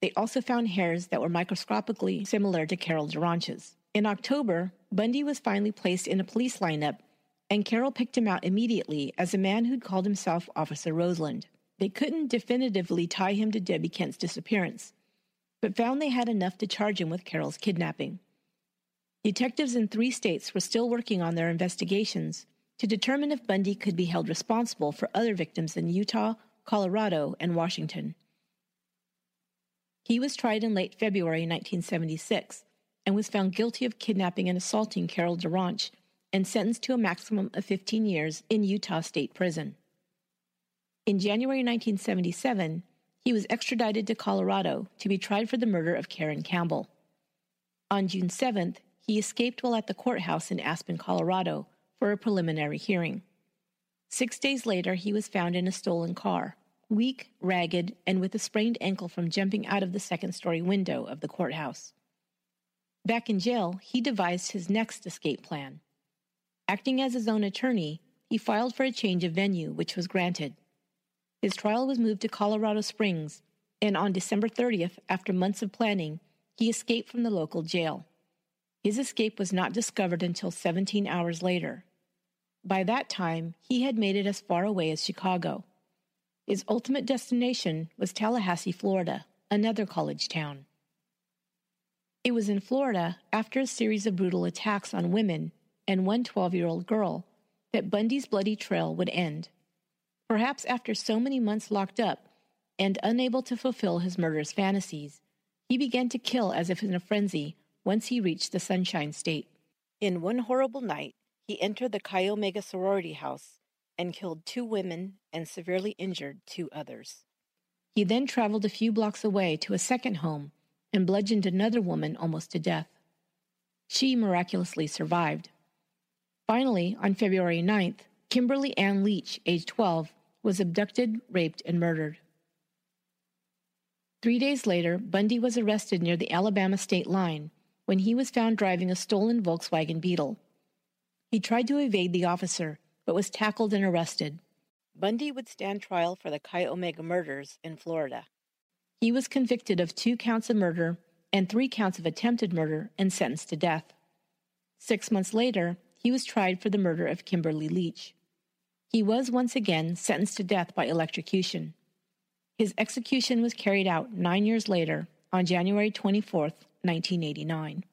They also found hairs that were microscopically similar to Carol DaRonch's. In October, Bundy was finally placed in a police lineup, and Carol picked him out immediately as a man who'd called himself Officer Roseland. They couldn't definitively tie him to Debbie Kent's disappearance, but found they had enough to charge him with Carol's kidnapping. Detectives in three states were still working on their investigations to determine if Bundy could be held responsible for other victims in Utah, Colorado, and Washington. He was tried in late February 1976 and was found guilty of kidnapping and assaulting Carol DaRonch and sentenced to a maximum of 15 years in Utah State Prison. In January 1977, he was extradited to Colorado to be tried for the murder of Caryn Campbell. On June 7th, he escaped while at the courthouse in Aspen, Colorado, for a preliminary hearing. Six days later, he was found in a stolen car, weak, ragged, and with a sprained ankle from jumping out of the second story window of the courthouse. Back in jail, he devised his next escape plan. Acting as his own attorney, he filed for a change of venue, which was granted. His trial was moved to Colorado Springs, and on December 30th, after months of planning, he escaped from the local jail. His escape was not discovered until 17 hours later. By that time, he had made it as far away as Chicago. His ultimate destination was Tallahassee, Florida, another college town. It was in Florida, after a series of brutal attacks on women and one 12 year old girl, that Bundy's bloody trail would end. Perhaps after so many months locked up and unable to fulfill his murderous fantasies, he began to kill as if in a frenzy once he reached the Sunshine State. In one horrible night, he entered the Chi Omega sorority house and killed two women and severely injured two others. He then traveled a few blocks away to a second home and bludgeoned another woman almost to death. She miraculously survived. Finally, on February 9th, Kimberly Ann Leach, age 12, was abducted, raped, and murdered. Three days later, Bundy was arrested near the Alabama state line when he was found driving a stolen Volkswagen Beetle. He tried to evade the officer, but was tackled and arrested. Bundy would stand trial for the Chi Omega murders in Florida. He was convicted of two counts of murder and three counts of attempted murder and sentenced to death. Six months later, he was tried for the murder of Kimberly Leach. He was once again sentenced to death by electrocution. His execution was carried out nine years later on January 24, 1989.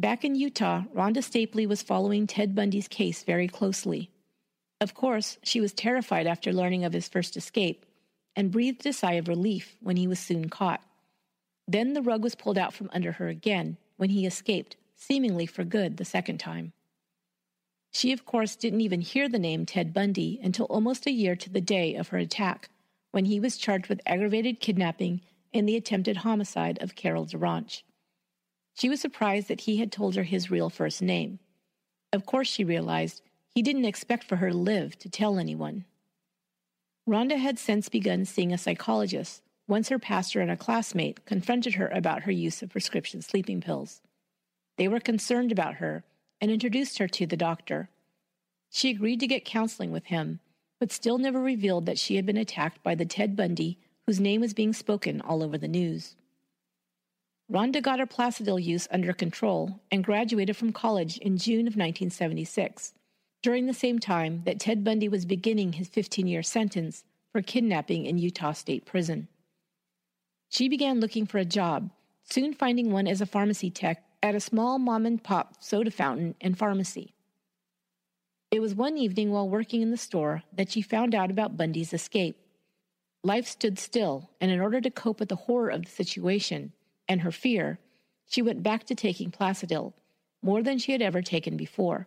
Back in Utah, Rhonda Stapley was following Ted Bundy's case very closely. Of course, she was terrified after learning of his first escape and breathed a sigh of relief when he was soon caught. Then the rug was pulled out from under her again when he escaped, seemingly for good, the second time. She, of course, didn't even hear the name Ted Bundy until almost a year to the day of her attack, when he was charged with aggravated kidnapping and the attempted homicide of Carol DaRonch. She was surprised that he had told her his real first name. Of course, she realized he didn't expect for her to live to tell anyone. Rhonda had since begun seeing a psychologist once her pastor and a classmate confronted her about her use of prescription sleeping pills. They were concerned about her and introduced her to the doctor. She agreed to get counseling with him, but still never revealed that she had been attacked by the Ted Bundy whose name was being spoken all over the news. Rhonda got her Placidil use under control and graduated from college in June of 1976, during the same time that Ted Bundy was beginning his 15 year sentence for kidnapping in Utah State Prison. She began looking for a job, soon finding one as a pharmacy tech at a small mom and pop soda fountain and pharmacy. It was one evening while working in the store that she found out about Bundy's escape. Life stood still, and in order to cope with the horror of the situation, and her fear, she went back to taking Placidil, more than she had ever taken before.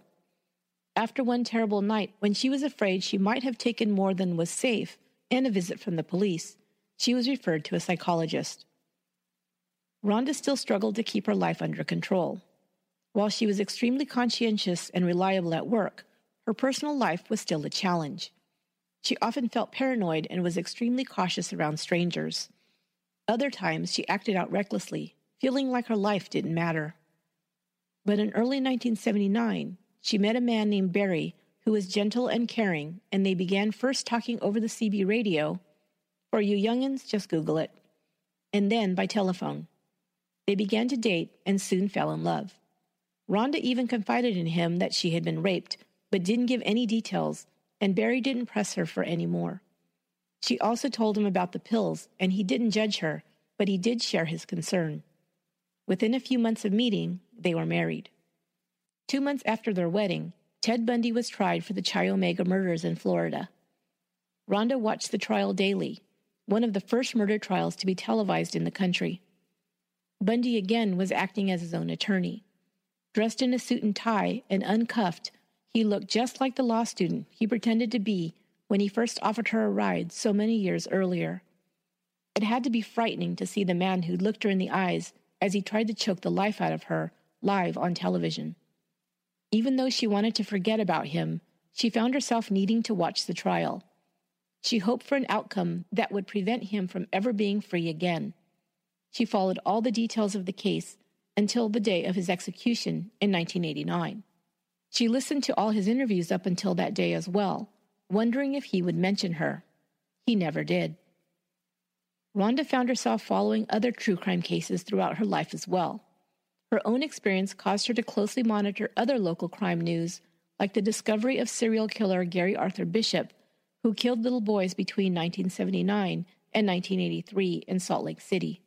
After one terrible night, when she was afraid she might have taken more than was safe and a visit from the police, she was referred to a psychologist. Rhonda still struggled to keep her life under control. While she was extremely conscientious and reliable at work, her personal life was still a challenge. She often felt paranoid and was extremely cautious around strangers. Other times, she acted out recklessly, feeling like her life didn't matter. But in early 1979, she met a man named Barry who was gentle and caring, and they began first talking over the CB radio. For you youngins, just Google it. And then by telephone. They began to date and soon fell in love. Rhonda even confided in him that she had been raped, but didn't give any details, and Barry didn't press her for any more. She also told him about the pills, and he didn't judge her, but he did share his concern. Within a few months of meeting, they were married. Two months after their wedding, Ted Bundy was tried for the Chi Omega murders in Florida. Rhonda watched the trial daily, one of the first murder trials to be televised in the country. Bundy again was acting as his own attorney. Dressed in a suit and tie and uncuffed, he looked just like the law student he pretended to be when he first offered her a ride so many years earlier. It had to be frightening to see the man who looked her in the eyes as he tried to choke the life out of her live on television. Even though she wanted to forget about him, she found herself needing to watch the trial. She hoped for an outcome that would prevent him from ever being free again. She followed all the details of the case until the day of his execution in 1989. She listened to all his interviews up until that day as well, wondering if he would mention her. He never did. Rhonda found herself following other true crime cases throughout her life as well. Her own experience caused her to closely monitor other local crime news, like the discovery of serial killer Gary Arthur Bishop, who killed little boys between 1979 and 1983 in Salt Lake City.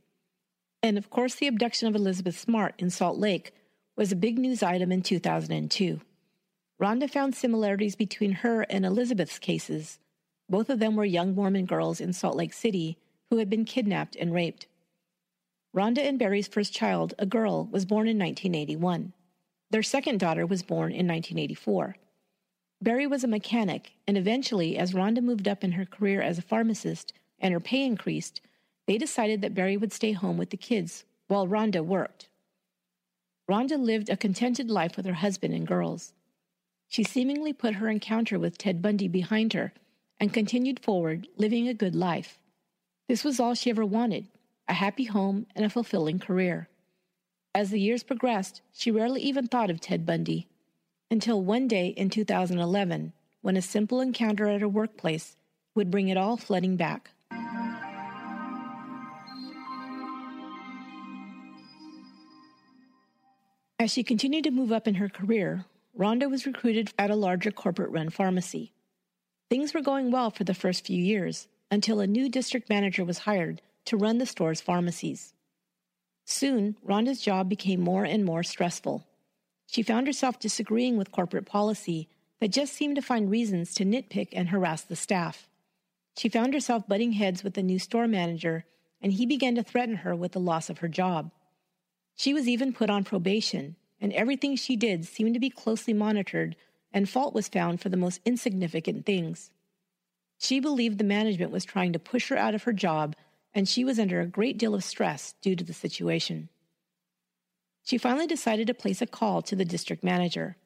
And of course, the abduction of Elizabeth Smart in Salt Lake was a big news item in 2002. Rhonda found similarities between her and Elizabeth's cases. Both of them were young Mormon girls in Salt Lake City who had been kidnapped and raped. Rhonda and Barry's first child, a girl, was born in 1981. Their second daughter was born in 1984. Barry was a mechanic, and eventually, as Rhonda moved up in her career as a pharmacist and her pay increased, they decided that Barry would stay home with the kids while Rhonda worked. Rhonda lived a contented life with her husband and girls. She seemingly put her encounter with Ted Bundy behind her and continued forward, living a good life. This was all she ever wanted a happy home, and a fulfilling career. As the years progressed, she rarely even thought of Ted Bundy. Until one day in 2011, when a simple encounter at her workplace would bring it all flooding back. As she continued to move up in her career, Rhonda was recruited at a larger corporate run pharmacy. Things were going well for the first few years until a new district manager was hired to run the store's pharmacies. Soon, Rhonda's job became more and more stressful. She found herself disagreeing with corporate policy that just seemed to find reasons to nitpick and harass the staff. She found herself butting heads with the new store manager, and he began to threaten her with the loss of her job. She was even put on probation, and everything she did seemed to be closely monitored, and fault was found for the most insignificant things. She believed the management was trying to push her out of her job and she was under a great deal of stress due to the situation. She finally decided to place a call to the district manager.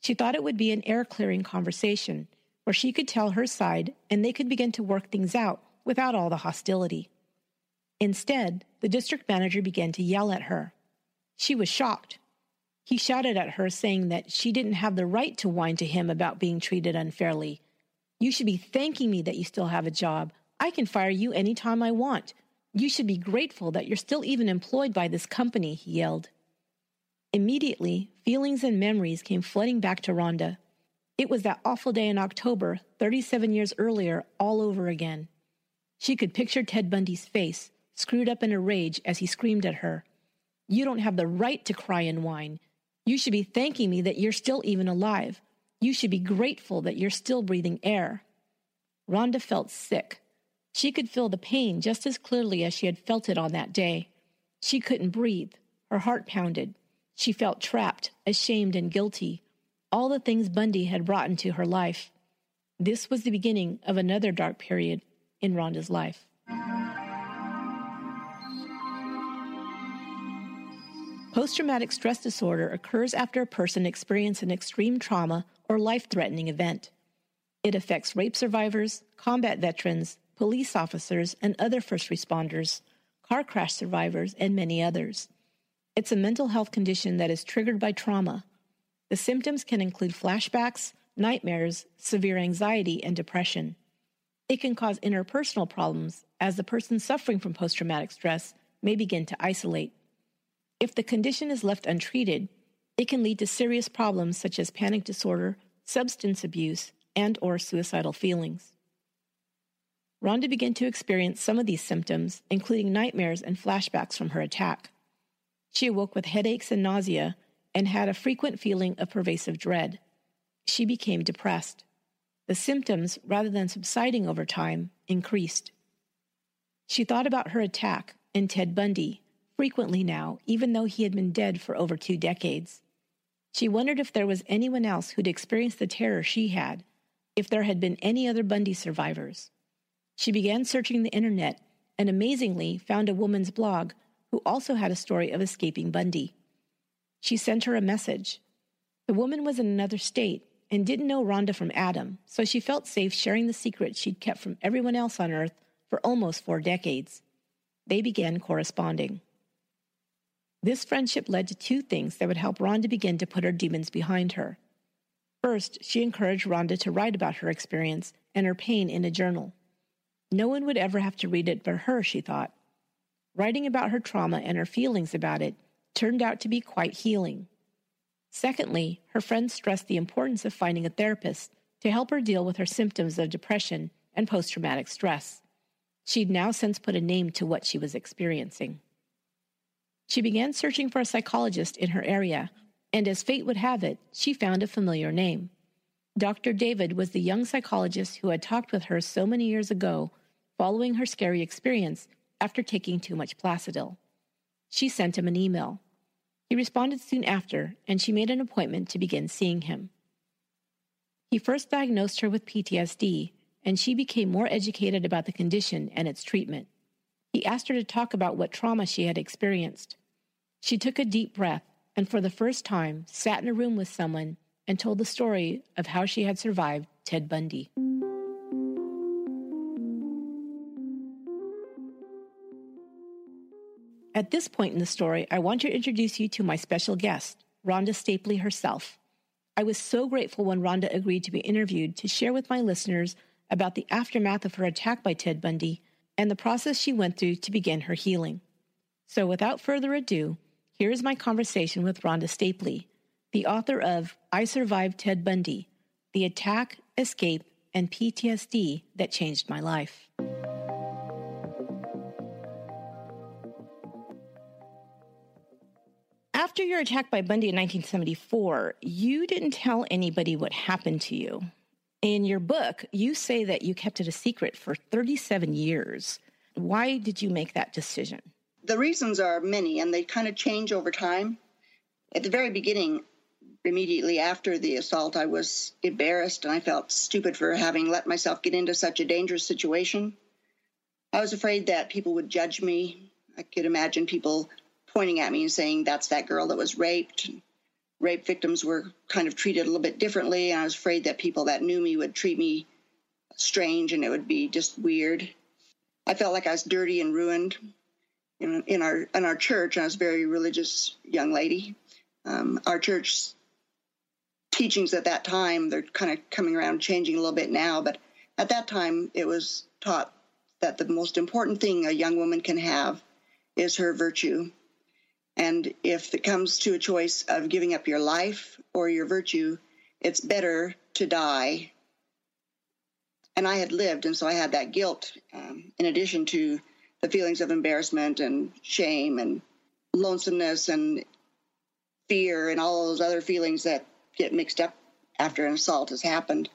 She thought it would be an air clearing conversation where she could tell her side and they could begin to work things out without all the hostility. Instead, the district manager began to yell at her. She was shocked. He shouted at her, saying that she didn't have the right to whine to him about being treated unfairly. You should be thanking me that you still have a job. I can fire you any time I want. You should be grateful that you're still even employed by this company, he yelled. Immediately, feelings and memories came flooding back to Rhonda. It was that awful day in October, 37 years earlier, all over again. She could picture Ted Bundy's face, screwed up in a rage as he screamed at her. You don't have the right to cry and whine. You should be thanking me that you're still even alive. You should be grateful that you're still breathing air. Rhonda felt sick. She could feel the pain just as clearly as she had felt it on that day. She couldn't breathe. Her heart pounded. She felt trapped, ashamed, and guilty. All the things Bundy had brought into her life. This was the beginning of another dark period in Rhonda's life. Post traumatic stress disorder occurs after a person experiences an extreme trauma or life threatening event. It affects rape survivors, combat veterans, police officers, and other first responders, car crash survivors, and many others. It's a mental health condition that is triggered by trauma. The symptoms can include flashbacks, nightmares, severe anxiety, and depression. It can cause interpersonal problems as the person suffering from post traumatic stress may begin to isolate. If the condition is left untreated, it can lead to serious problems such as panic disorder, substance abuse, and or suicidal feelings. Rhonda began to experience some of these symptoms, including nightmares and flashbacks from her attack. She awoke with headaches and nausea and had a frequent feeling of pervasive dread. She became depressed. The symptoms, rather than subsiding over time, increased. She thought about her attack and Ted Bundy frequently now, even though he had been dead for over two decades. She wondered if there was anyone else who'd experienced the terror she had, if there had been any other Bundy survivors. She began searching the internet and amazingly found a woman's blog who also had a story of escaping Bundy. She sent her a message. The woman was in another state and didn't know Rhonda from Adam, so she felt safe sharing the secret she'd kept from everyone else on Earth for almost four decades. They began corresponding. This friendship led to two things that would help Rhonda begin to put her demons behind her. First, she encouraged Rhonda to write about her experience and her pain in a journal. No one would ever have to read it but her, she thought. Writing about her trauma and her feelings about it turned out to be quite healing. Secondly, her friends stressed the importance of finding a therapist to help her deal with her symptoms of depression and post traumatic stress. She'd now since put a name to what she was experiencing. She began searching for a psychologist in her area, and as fate would have it, she found a familiar name. Dr. David was the young psychologist who had talked with her so many years ago following her scary experience after taking too much Placidil. She sent him an email. He responded soon after, and she made an appointment to begin seeing him. He first diagnosed her with PTSD, and she became more educated about the condition and its treatment. He asked her to talk about what trauma she had experienced. She took a deep breath and, for the first time, sat in a room with someone and told the story of how she had survived Ted Bundy. At this point in the story, I want to introduce you to my special guest, Rhonda Stapley herself. I was so grateful when Rhonda agreed to be interviewed to share with my listeners about the aftermath of her attack by Ted Bundy and the process she went through to begin her healing. So, without further ado, here is my conversation with Rhonda Stapley, the author of I Survived Ted Bundy The Attack, Escape, and PTSD That Changed My Life. After your attack by Bundy in 1974, you didn't tell anybody what happened to you. In your book, you say that you kept it a secret for 37 years. Why did you make that decision? The reasons are many and they kind of change over time. At the very beginning, immediately after the assault, I was embarrassed and I felt stupid for having let myself get into such a dangerous situation. I was afraid that people would judge me. I could imagine people pointing at me and saying, That's that girl that was raped. Rape victims were kind of treated a little bit differently. And I was afraid that people that knew me would treat me strange and it would be just weird. I felt like I was dirty and ruined. In, in our in our church, I was a very religious young lady. Um, our church teachings at that time, they're kind of coming around, changing a little bit now, but at that time, it was taught that the most important thing a young woman can have is her virtue. And if it comes to a choice of giving up your life or your virtue, it's better to die. And I had lived, and so I had that guilt um, in addition to the feelings of embarrassment and shame and lonesomeness and fear and all those other feelings that get mixed up after an assault has happened.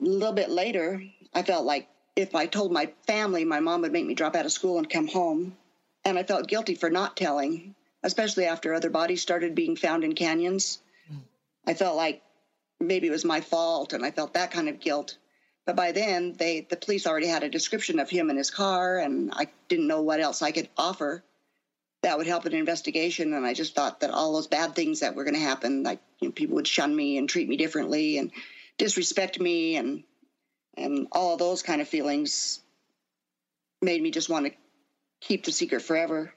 A little bit later, I felt like if I told my family, my mom would make me drop out of school and come home and I felt guilty for not telling, especially after other bodies started being found in canyons. Mm. I felt like maybe it was my fault, and I felt that kind of guilt. But by then, they the police already had a description of him and his car, and I didn't know what else I could offer. that would help an investigation. And I just thought that all those bad things that were going to happen, like you know, people would shun me and treat me differently and disrespect me, and and all those kind of feelings made me just want to keep the secret forever.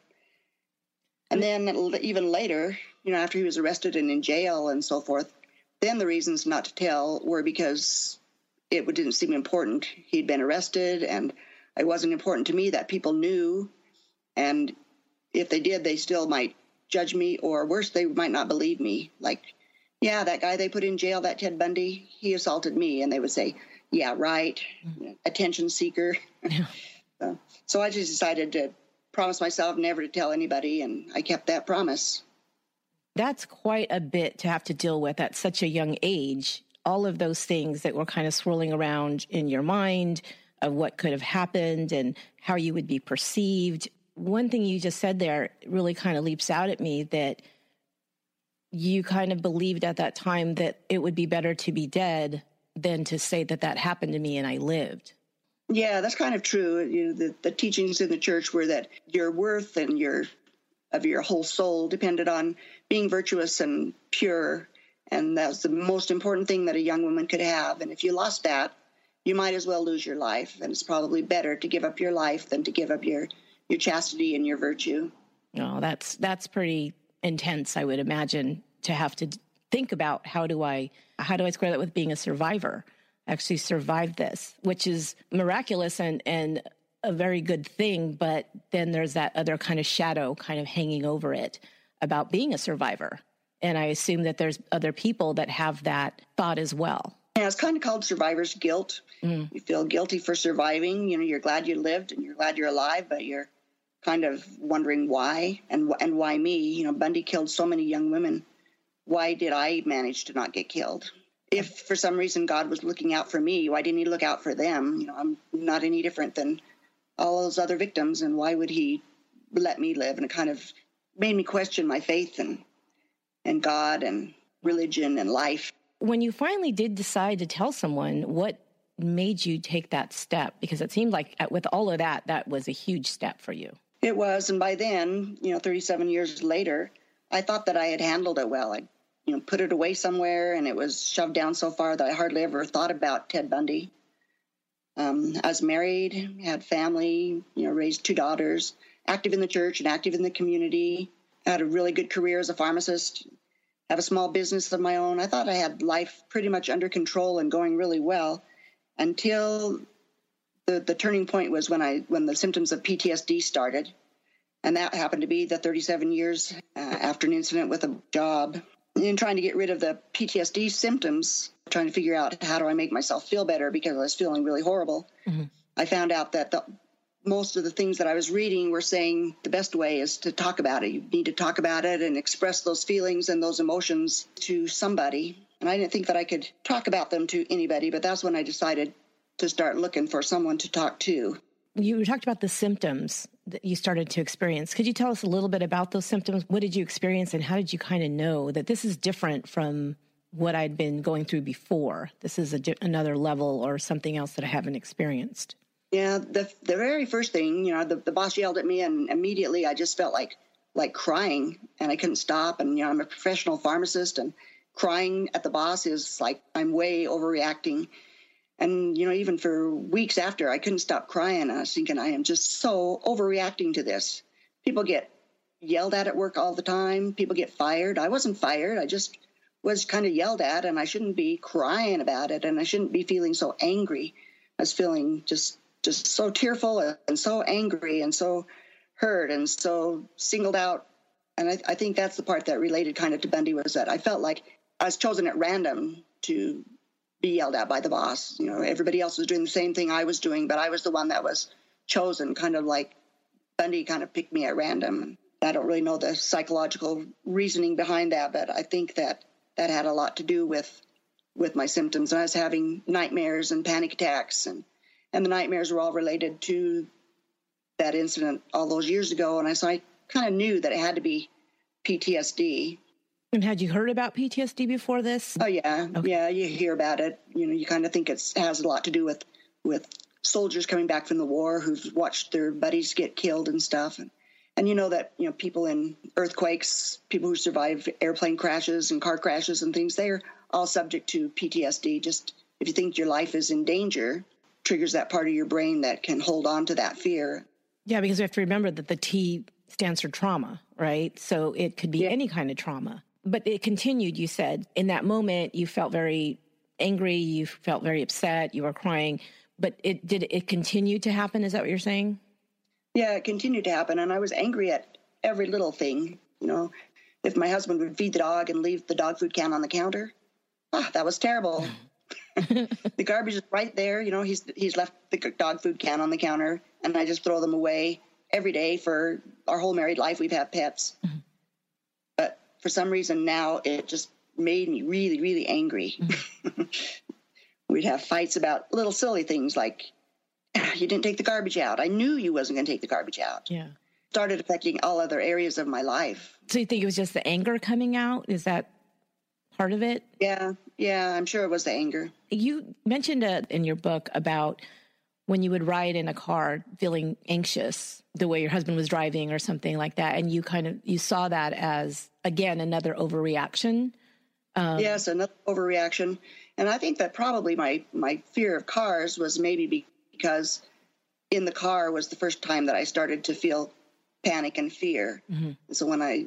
And then even later, you know, after he was arrested and in jail and so forth, then the reasons not to tell were because it didn't seem important. He'd been arrested, and it wasn't important to me that people knew. And if they did, they still might judge me, or worse, they might not believe me. Like, yeah, that guy they put in jail, that Ted Bundy, he assaulted me. And they would say, yeah, right, mm-hmm. attention seeker. Yeah. [LAUGHS] so, so I just decided to promise myself never to tell anybody, and I kept that promise. That's quite a bit to have to deal with at such a young age. All of those things that were kind of swirling around in your mind of what could have happened and how you would be perceived one thing you just said there really kind of leaps out at me that you kind of believed at that time that it would be better to be dead than to say that that happened to me and I lived. Yeah, that's kind of true. You know, the, the teachings in the church were that your worth and your of your whole soul depended on being virtuous and pure, and that's the most important thing that a young woman could have. And if you lost that, you might as well lose your life. And it's probably better to give up your life than to give up your your chastity and your virtue. Oh, that's that's pretty intense. I would imagine to have to think about how do I how do I square that with being a survivor? Actually, survive this, which is miraculous and and a very good thing. But then there's that other kind of shadow kind of hanging over it about being a survivor. And I assume that there's other people that have that thought as well. Yeah, it's kind of called survivor's guilt. Mm. You feel guilty for surviving. You know, you're glad you lived and you're glad you're alive, but you're kind of wondering why and and why me. You know, Bundy killed so many young women. Why did I manage to not get killed? If for some reason God was looking out for me, why didn't He look out for them? You know, I'm not any different than all those other victims, and why would He let me live? And it kind of made me question my faith and and God and religion and life. When you finally did decide to tell someone, what made you take that step? Because it seemed like with all of that, that was a huge step for you. It was, and by then, you know, 37 years later, I thought that I had handled it well. I, you know, put it away somewhere, and it was shoved down so far that I hardly ever thought about Ted Bundy. Um, I was married, had family, you know, raised two daughters, active in the church and active in the community. had a really good career as a pharmacist, have a small business of my own. I thought I had life pretty much under control and going really well until the, the turning point was when I when the symptoms of PTSD started, and that happened to be the 37 years uh, after an incident with a job. In trying to get rid of the PTSD symptoms, trying to figure out how do I make myself feel better because I was feeling really horrible. Mm-hmm. I found out that the, most of the things that I was reading were saying the best way is to talk about it. You need to talk about it and express those feelings and those emotions to somebody. And I didn't think that I could talk about them to anybody, but that's when I decided to start looking for someone to talk to. You talked about the symptoms that you started to experience. Could you tell us a little bit about those symptoms? What did you experience, and how did you kind of know that this is different from what I'd been going through before? This is a, another level or something else that I haven't experienced. Yeah, the the very first thing, you know, the, the boss yelled at me, and immediately I just felt like like crying, and I couldn't stop. And you know, I'm a professional pharmacist, and crying at the boss is like I'm way overreacting and, you know, even for weeks after, I couldn't stop crying. I was thinking, I am just so overreacting to this. People get yelled at at work all the time. People get fired. I wasn't fired. I just was kind of yelled at, and I shouldn't be crying about it, and I shouldn't be feeling so angry. I was feeling just just so tearful and so angry and so hurt and so singled out. And I, I think that's the part that related kind of to Bundy was that I felt like I was chosen at random to be yelled at by the boss. You know, everybody else was doing the same thing I was doing, but I was the one that was chosen, kind of like Bundy kind of picked me at random. I don't really know the psychological reasoning behind that, but I think that that had a lot to do with with my symptoms. I was having nightmares and panic attacks, and and the nightmares were all related to that incident all those years ago. And I so I kind of knew that it had to be PTSD. And had you heard about PTSD before this? Oh yeah, okay. yeah. You hear about it. You know, you kind of think it has a lot to do with with soldiers coming back from the war who've watched their buddies get killed and stuff. And And you know that you know people in earthquakes, people who survive airplane crashes and car crashes and things, they're all subject to PTSD. Just if you think your life is in danger, triggers that part of your brain that can hold on to that fear. Yeah, because we have to remember that the T stands for trauma, right? So it could be yeah. any kind of trauma. But it continued, you said. In that moment, you felt very angry, you felt very upset, you were crying. But it did it continue to happen? Is that what you're saying? Yeah, it continued to happen. And I was angry at every little thing. You know, if my husband would feed the dog and leave the dog food can on the counter, ah, that was terrible. [LAUGHS] the garbage is right there. You know, he's he's left the dog food can on the counter, and I just throw them away every day for our whole married life. We've had pets, mm-hmm. but for some reason now it just made me really, really angry. Mm-hmm. [LAUGHS] We'd have fights about little silly things like you didn't take the garbage out. I knew you wasn't going to take the garbage out. Yeah. Started affecting all other areas of my life. So you think it was just the anger coming out? Is that part of it? Yeah. Yeah, I'm sure it was the anger. You mentioned uh, in your book about when you would ride in a car feeling anxious the way your husband was driving or something like that and you kind of you saw that as again another overreaction um, yes another overreaction and i think that probably my my fear of cars was maybe because in the car was the first time that i started to feel panic and fear mm-hmm. so when i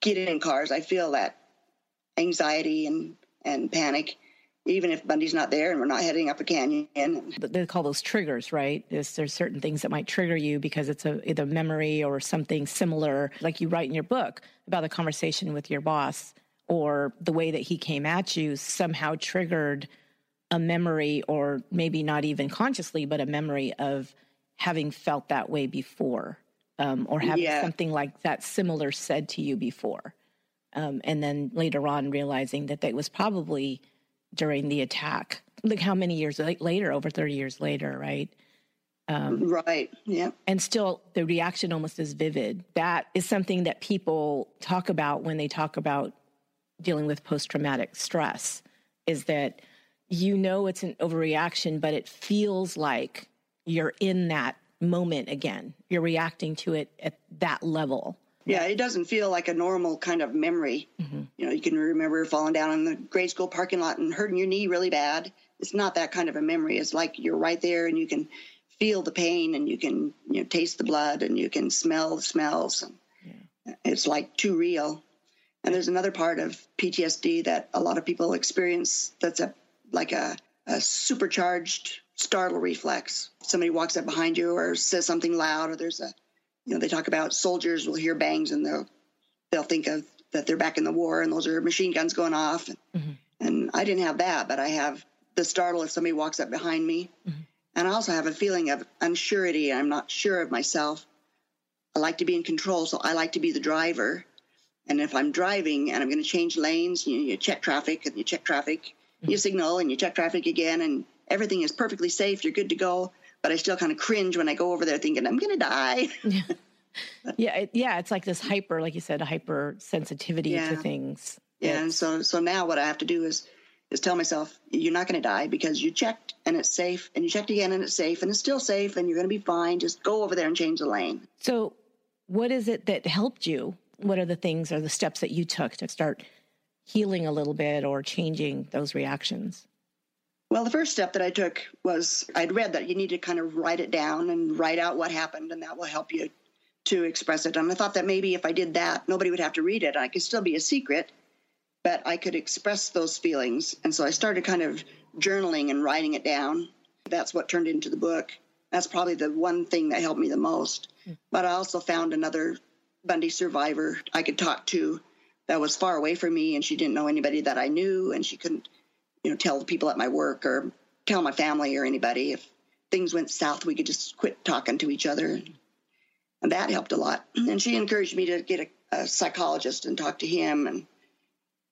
get in cars i feel that anxiety and and panic even if Bundy's not there and we're not heading up a canyon. They call those triggers, right? There's, there's certain things that might trigger you because it's a either memory or something similar, like you write in your book about a conversation with your boss or the way that he came at you somehow triggered a memory or maybe not even consciously, but a memory of having felt that way before um, or having yeah. something like that similar said to you before. Um, and then later on realizing that that was probably – during the attack. Look how many years later, over 30 years later, right? Um, right. Yeah. And still, the reaction almost is vivid. That is something that people talk about when they talk about dealing with post traumatic stress is that you know it's an overreaction, but it feels like you're in that moment again. You're reacting to it at that level. Yeah, it doesn't feel like a normal kind of memory. Mm-hmm. You know, you can remember falling down in the grade school parking lot and hurting your knee really bad. It's not that kind of a memory. It's like you're right there and you can feel the pain and you can you know taste the blood and you can smell the smells. Yeah. It's like too real. And there's another part of PTSD that a lot of people experience that's a like a, a supercharged startle reflex. Somebody walks up behind you or says something loud or there's a you know, they talk about soldiers will hear bangs and they'll they'll think of that they're back in the war and those are machine guns going off. Mm-hmm. And I didn't have that, but I have the startle if somebody walks up behind me. Mm-hmm. And I also have a feeling of unsurety. I'm not sure of myself. I like to be in control, so I like to be the driver. And if I'm driving and I'm going to change lanes, you, you check traffic and you check traffic, mm-hmm. you signal and you check traffic again, and everything is perfectly safe. You're good to go but I still kind of cringe when I go over there thinking I'm going to die. [LAUGHS] yeah. Yeah, it, yeah, it's like this hyper, like you said, hyper sensitivity yeah. to things. Yeah, and so so now what I have to do is is tell myself you're not going to die because you checked and it's safe, and you checked again and it's safe, and it's still safe, and you're going to be fine. Just go over there and change the lane. So, what is it that helped you? What are the things or the steps that you took to start healing a little bit or changing those reactions? Well, the first step that I took was I'd read that you need to kind of write it down and write out what happened, and that will help you to express it. And I thought that maybe if I did that, nobody would have to read it. I could still be a secret, but I could express those feelings. And so I started kind of journaling and writing it down. That's what turned into the book. That's probably the one thing that helped me the most. Mm. But I also found another Bundy survivor I could talk to that was far away from me, and she didn't know anybody that I knew, and she couldn't you know, tell the people at my work or tell my family or anybody. If things went south, we could just quit talking to each other. And that helped a lot. And she encouraged me to get a, a psychologist and talk to him. And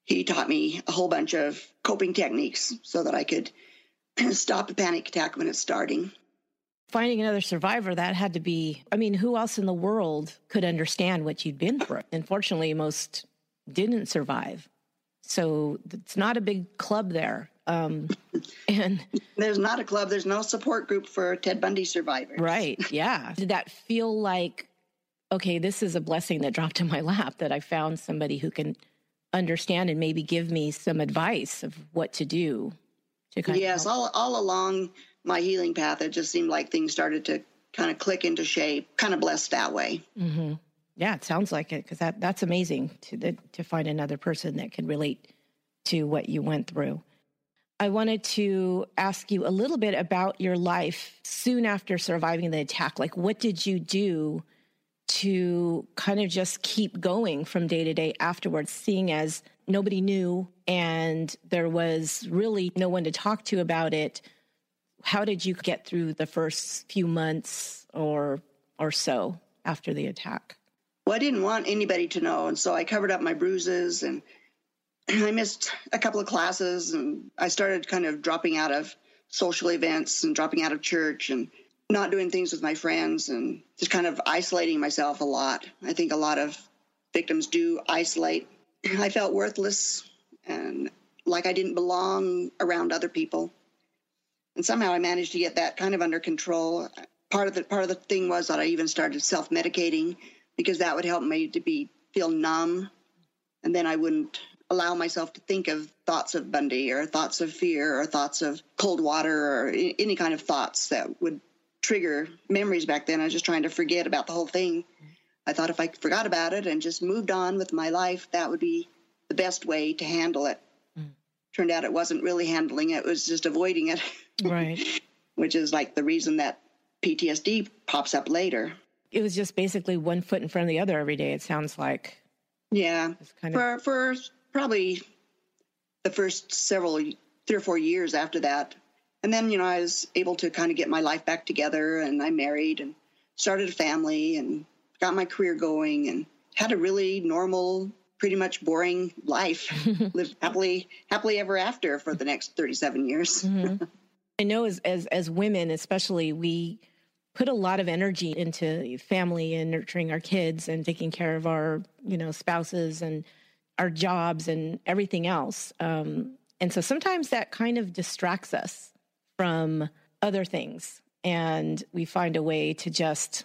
he taught me a whole bunch of coping techniques so that I could [CLEARS THROAT] stop a panic attack when it's starting. Finding another survivor, that had to be, I mean, who else in the world could understand what you'd been through? Unfortunately, most didn't survive. So it's not a big club there. Um, and there's not a club. There's no support group for Ted Bundy survivors. Right. Yeah. [LAUGHS] Did that feel like okay, this is a blessing that dropped in my lap that I found somebody who can understand and maybe give me some advice of what to do to kind yes, of all all along my healing path, it just seemed like things started to kind of click into shape. Kind of blessed that way. Mm-hmm. Yeah, it sounds like it because that that's amazing to to find another person that can relate to what you went through. I wanted to ask you a little bit about your life soon after surviving the attack. Like, what did you do to kind of just keep going from day to day afterwards, seeing as nobody knew and there was really no one to talk to about it? How did you get through the first few months or or so after the attack? Well, I didn't want anybody to know, and so I covered up my bruises and [CLEARS THROAT] I missed a couple of classes and I started kind of dropping out of social events and dropping out of church and not doing things with my friends and just kind of isolating myself a lot. I think a lot of victims do isolate. I felt worthless and like I didn't belong around other people. And somehow I managed to get that kind of under control. Part of the part of the thing was that I even started self-medicating because that would help me to be feel numb and then I wouldn't allow myself to think of thoughts of Bundy or thoughts of fear or thoughts of cold water or any kind of thoughts that would trigger memories back then. I was just trying to forget about the whole thing. I thought if I forgot about it and just moved on with my life, that would be the best way to handle it. Mm. Turned out it wasn't really handling it, it was just avoiding it. Right. [LAUGHS] Which is like the reason that PTSD pops up later. It was just basically one foot in front of the other every day, it sounds like. Yeah. Kind of... For for probably the first several three or four years after that. And then, you know, I was able to kind of get my life back together and I married and started a family and got my career going and had a really normal, pretty much boring life. [LAUGHS] Lived happily, happily ever after for the next 37 years. Mm-hmm. [LAUGHS] I know as, as, as women, especially, we put a lot of energy into family and nurturing our kids and taking care of our, you know, spouses and our jobs and everything else. Um, and so sometimes that kind of distracts us from other things. And we find a way to just,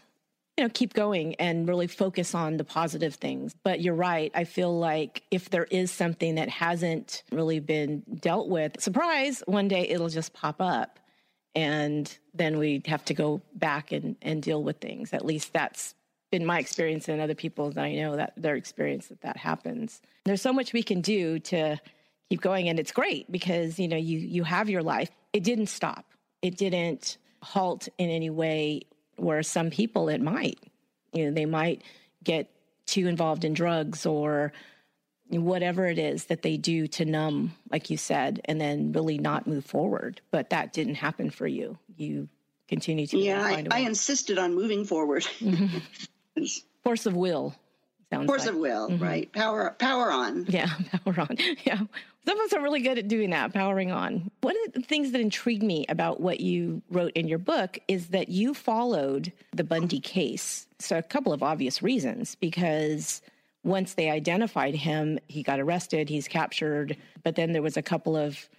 you know, keep going and really focus on the positive things. But you're right. I feel like if there is something that hasn't really been dealt with, surprise, one day it'll just pop up. And then we have to go back and, and deal with things. At least that's been my experience and other people that I know that their experience that that happens. There's so much we can do to keep going and it's great because you know you you have your life. It didn't stop. It didn't halt in any way where some people it might. You know, they might get too involved in drugs or whatever it is that they do to numb like you said and then really not move forward. But that didn't happen for you. You continue to yeah I, I, insisted on moving forward [LAUGHS] Force of will. Sounds Force like. of will, mm-hmm. right? Power, power on. Yeah, [LAUGHS] power on. Yeah, some of us are really good at doing that, powering on. One of the things that intrigued me about what you wrote in your book is that you followed the Bundy case. So, a couple of obvious reasons because once they identified him, he got arrested, he's captured, but then there was a couple of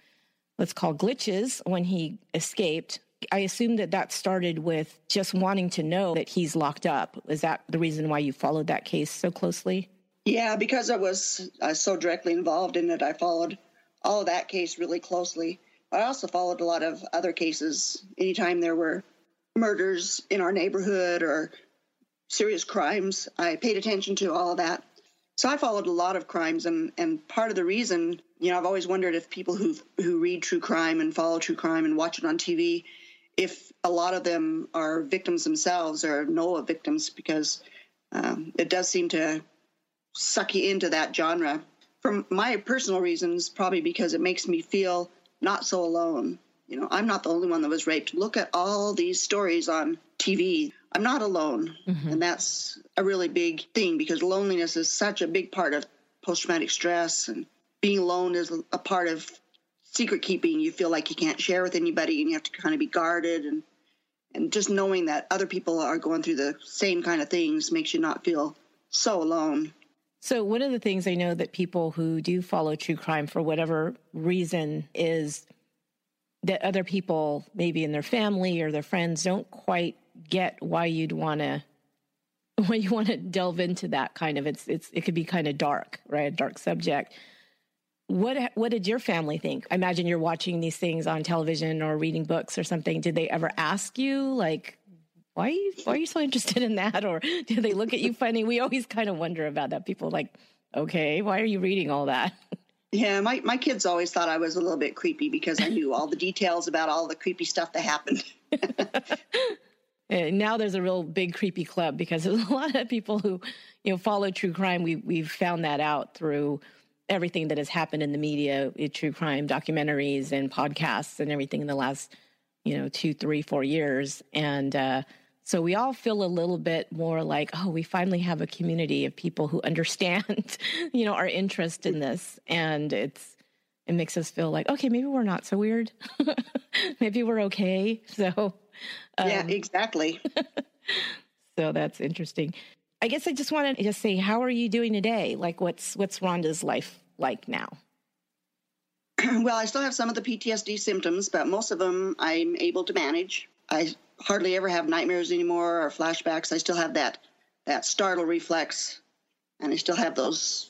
let's call glitches when he escaped I assume that that started with just wanting to know that he's locked up. Is that the reason why you followed that case so closely? Yeah, because I was uh, so directly involved in it, I followed all that case really closely. I also followed a lot of other cases. Anytime there were murders in our neighborhood or serious crimes, I paid attention to all that. So I followed a lot of crimes, and, and part of the reason, you know, I've always wondered if people who who read true crime and follow true crime and watch it on TV if a lot of them are victims themselves or know of victims, because um, it does seem to suck you into that genre. For my personal reasons, probably because it makes me feel not so alone. You know, I'm not the only one that was raped. Look at all these stories on TV. I'm not alone. Mm-hmm. And that's a really big thing because loneliness is such a big part of post traumatic stress. And being alone is a part of secret keeping you feel like you can't share with anybody and you have to kind of be guarded and and just knowing that other people are going through the same kind of things makes you not feel so alone so one of the things i know that people who do follow true crime for whatever reason is that other people maybe in their family or their friends don't quite get why you'd want to when you want to delve into that kind of it's it's it could be kind of dark, right? A dark subject. What what did your family think? I imagine you're watching these things on television or reading books or something. Did they ever ask you like why are you why are you so [LAUGHS] interested in that or [LAUGHS] do they look at you funny? We always kind of wonder about that. People like, "Okay, why are you reading all that?" Yeah, my, my kids always thought I was a little bit creepy because I knew all the details about all the creepy stuff that happened. [LAUGHS] Now there's a real big creepy club because [LAUGHS] there's a lot of people who, you know, follow true crime. We we've found that out through everything that has happened in the media, eh, true crime documentaries and podcasts and everything in the last, you know, two, three, four years. And uh, so we all feel a little bit more like, oh, we finally have a community of people who [LAUGHS] understand, you know, our interest in this, and it's it makes us feel like, okay, maybe we're not so weird, [LAUGHS] maybe we're okay. So um, yeah, exactly. [LAUGHS] so that's interesting. I guess I just wanted to just say, how are you doing today? Like, what's what's Rhonda's life like now? [CLEARS THROAT] well, I still have some of the PTSD symptoms, but most of them I'm able to manage. I hardly ever have nightmares anymore or flashbacks. I still have that that startle reflex, and I still have those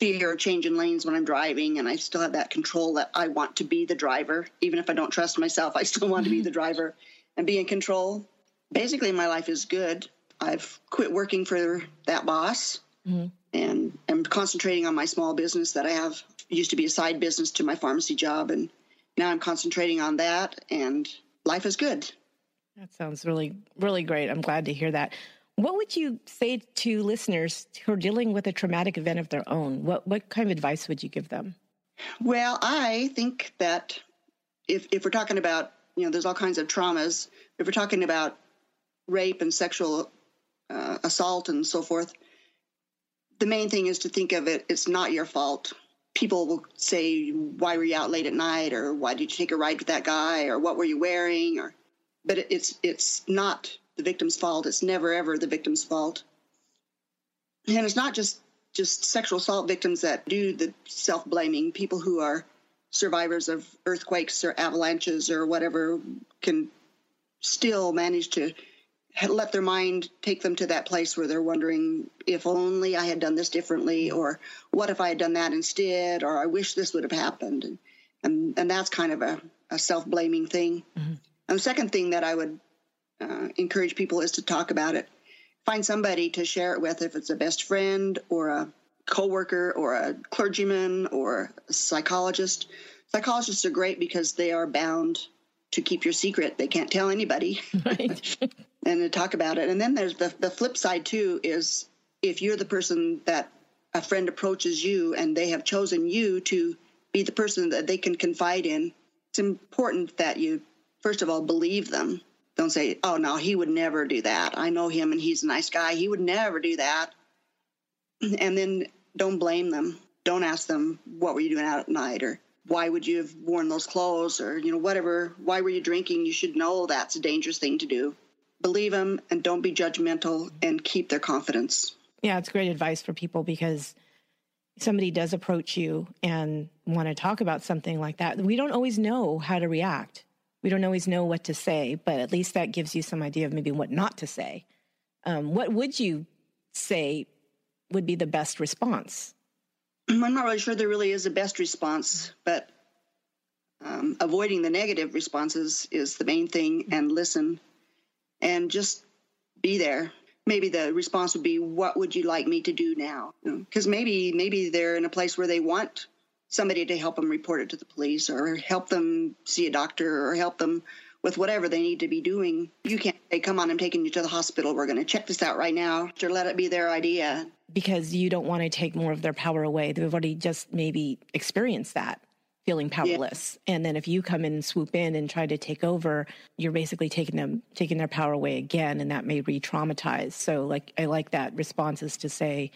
fear of changing lanes when I'm driving, and I still have that control that I want to be the driver, even if I don't trust myself. I still want to be the [LAUGHS] driver and be in control. Basically, my life is good. I've quit working for that boss mm-hmm. and I'm concentrating on my small business that I have. It used to be a side business to my pharmacy job, and now I'm concentrating on that, and life is good. That sounds really, really great. I'm glad to hear that. What would you say to listeners who are dealing with a traumatic event of their own? What what kind of advice would you give them? Well, I think that if if we're talking about you know, there's all kinds of traumas. If we're talking about rape and sexual uh, assault and so forth, the main thing is to think of it, it's not your fault. People will say, why were you out late at night? Or why did you take a ride with that guy? Or what were you wearing? Or, but it's, it's not the victim's fault. It's never, ever the victim's fault. And it's not just, just sexual assault victims that do the self blaming, people who are survivors of earthquakes or avalanches or whatever can still manage to let their mind take them to that place where they're wondering if only I had done this differently or what if I had done that instead or I wish this would have happened and and, and that's kind of a, a self-blaming thing. Mm-hmm. And the second thing that I would uh, encourage people is to talk about it. Find somebody to share it with if it's a best friend or a coworker or a clergyman or a psychologist. Psychologists are great because they are bound to keep your secret. They can't tell anybody. [LAUGHS] Right. [LAUGHS] and to talk about it. And then there's the, the flip side too is if you're the person that a friend approaches you and they have chosen you to be the person that they can confide in, it's important that you first of all believe them. Don't say, "Oh no, he would never do that. I know him and he's a nice guy. He would never do that." [CLEARS THROAT] and then don't blame them. Don't ask them what were you doing out at night or why would you have worn those clothes or you know whatever. Why were you drinking? You should know that's a dangerous thing to do. Believe them and don't be judgmental and keep their confidence. Yeah, it's great advice for people because somebody does approach you and want to talk about something like that. We don't always know how to react. We don't always know what to say, but at least that gives you some idea of maybe what not to say. Um, what would you say would be the best response? I'm not really sure there really is a best response, but um, avoiding the negative responses is the main thing and listen and just be there. Maybe the response would be, What would you like me to do now? Because maybe, maybe they're in a place where they want somebody to help them report it to the police or help them see a doctor or help them with whatever they need to be doing. You can't say, come on, I'm taking you to the hospital. We're going to check this out right now. Or let it be their idea. Because you don't want to take more of their power away. They've already just maybe experienced that feeling powerless yeah. and then if you come in and swoop in and try to take over you're basically taking them taking their power away again and that may re-traumatize so like i like that response is to say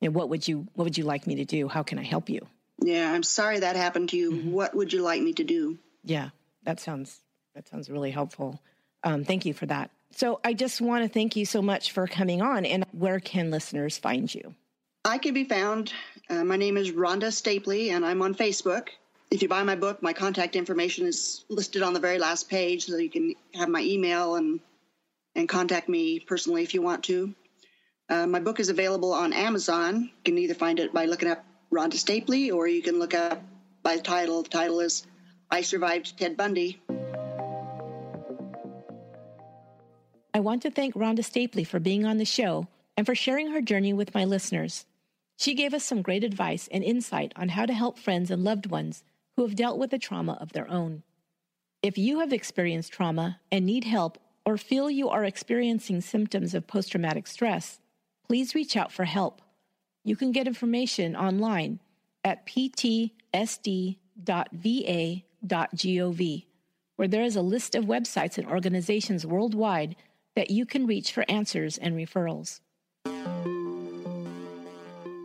you know, what would you what would you like me to do how can i help you yeah i'm sorry that happened to you mm-hmm. what would you like me to do yeah that sounds that sounds really helpful. Um, thank you for that. So I just want to thank you so much for coming on. And where can listeners find you? I can be found. Uh, my name is Rhonda Stapley, and I'm on Facebook. If you buy my book, my contact information is listed on the very last page, so you can have my email and and contact me personally if you want to. Uh, my book is available on Amazon. You can either find it by looking up Rhonda Stapley or you can look up by title. The title is I Survived Ted Bundy. I want to thank Rhonda Stapley for being on the show and for sharing her journey with my listeners. She gave us some great advice and insight on how to help friends and loved ones who have dealt with a trauma of their own. If you have experienced trauma and need help or feel you are experiencing symptoms of post traumatic stress, please reach out for help. You can get information online at ptsd.va.gov, where there is a list of websites and organizations worldwide that you can reach for answers and referrals.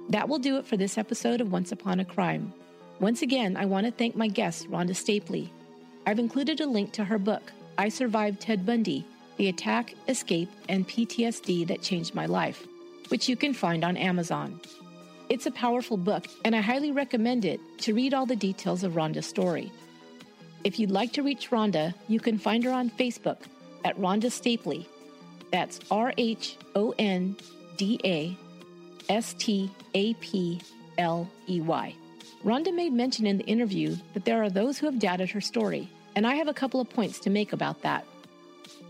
That will do it for this episode of Once Upon a Crime. Once again, I want to thank my guest, Rhonda Stapley. I've included a link to her book, I Survived Ted Bundy The Attack, Escape, and PTSD That Changed My Life, which you can find on Amazon. It's a powerful book, and I highly recommend it to read all the details of Rhonda's story. If you'd like to reach Rhonda, you can find her on Facebook at Rhonda Stapley. That's R H O N D A S T A P L E Y. Rhonda made mention in the interview that there are those who have doubted her story, and I have a couple of points to make about that.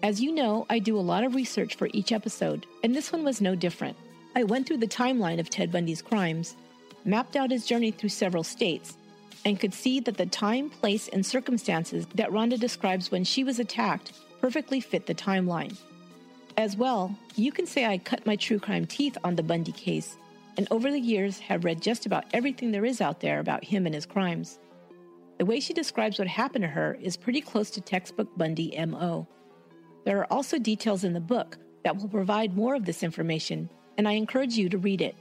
As you know, I do a lot of research for each episode, and this one was no different. I went through the timeline of Ted Bundy's crimes, mapped out his journey through several states, and could see that the time, place, and circumstances that Rhonda describes when she was attacked perfectly fit the timeline. As well, you can say I cut my true crime teeth on the Bundy case and over the years have read just about everything there is out there about him and his crimes. The way she describes what happened to her is pretty close to textbook Bundy MO. There are also details in the book that will provide more of this information, and I encourage you to read it.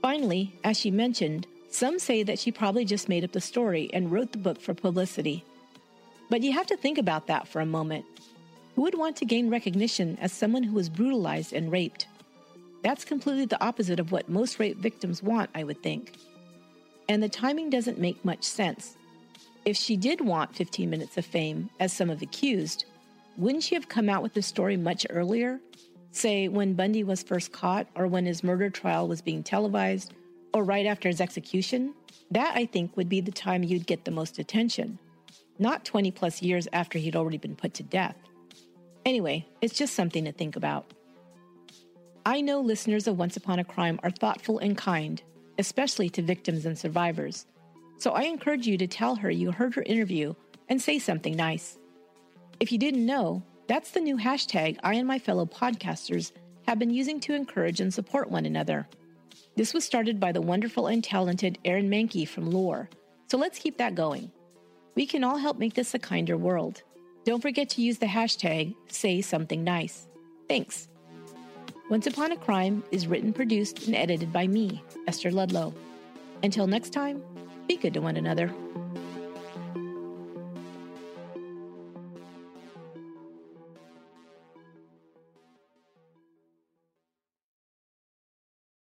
Finally, as she mentioned, some say that she probably just made up the story and wrote the book for publicity. But you have to think about that for a moment. Who would want to gain recognition as someone who was brutalized and raped? That's completely the opposite of what most rape victims want, I would think. And the timing doesn't make much sense. If she did want 15 minutes of fame, as some have accused, wouldn't she have come out with the story much earlier? Say, when Bundy was first caught, or when his murder trial was being televised, or right after his execution? That, I think, would be the time you'd get the most attention, not 20 plus years after he'd already been put to death. Anyway, it's just something to think about. I know listeners of Once Upon a Crime are thoughtful and kind, especially to victims and survivors. So I encourage you to tell her you heard her interview and say something nice. If you didn't know, that's the new hashtag I and my fellow podcasters have been using to encourage and support one another. This was started by the wonderful and talented Aaron Mahnke from Lore, so let's keep that going. We can all help make this a kinder world. Don't forget to use the hashtag Say Something Nice. Thanks. Once Upon a Crime is written, produced, and edited by me, Esther Ludlow. Until next time, be good to one another.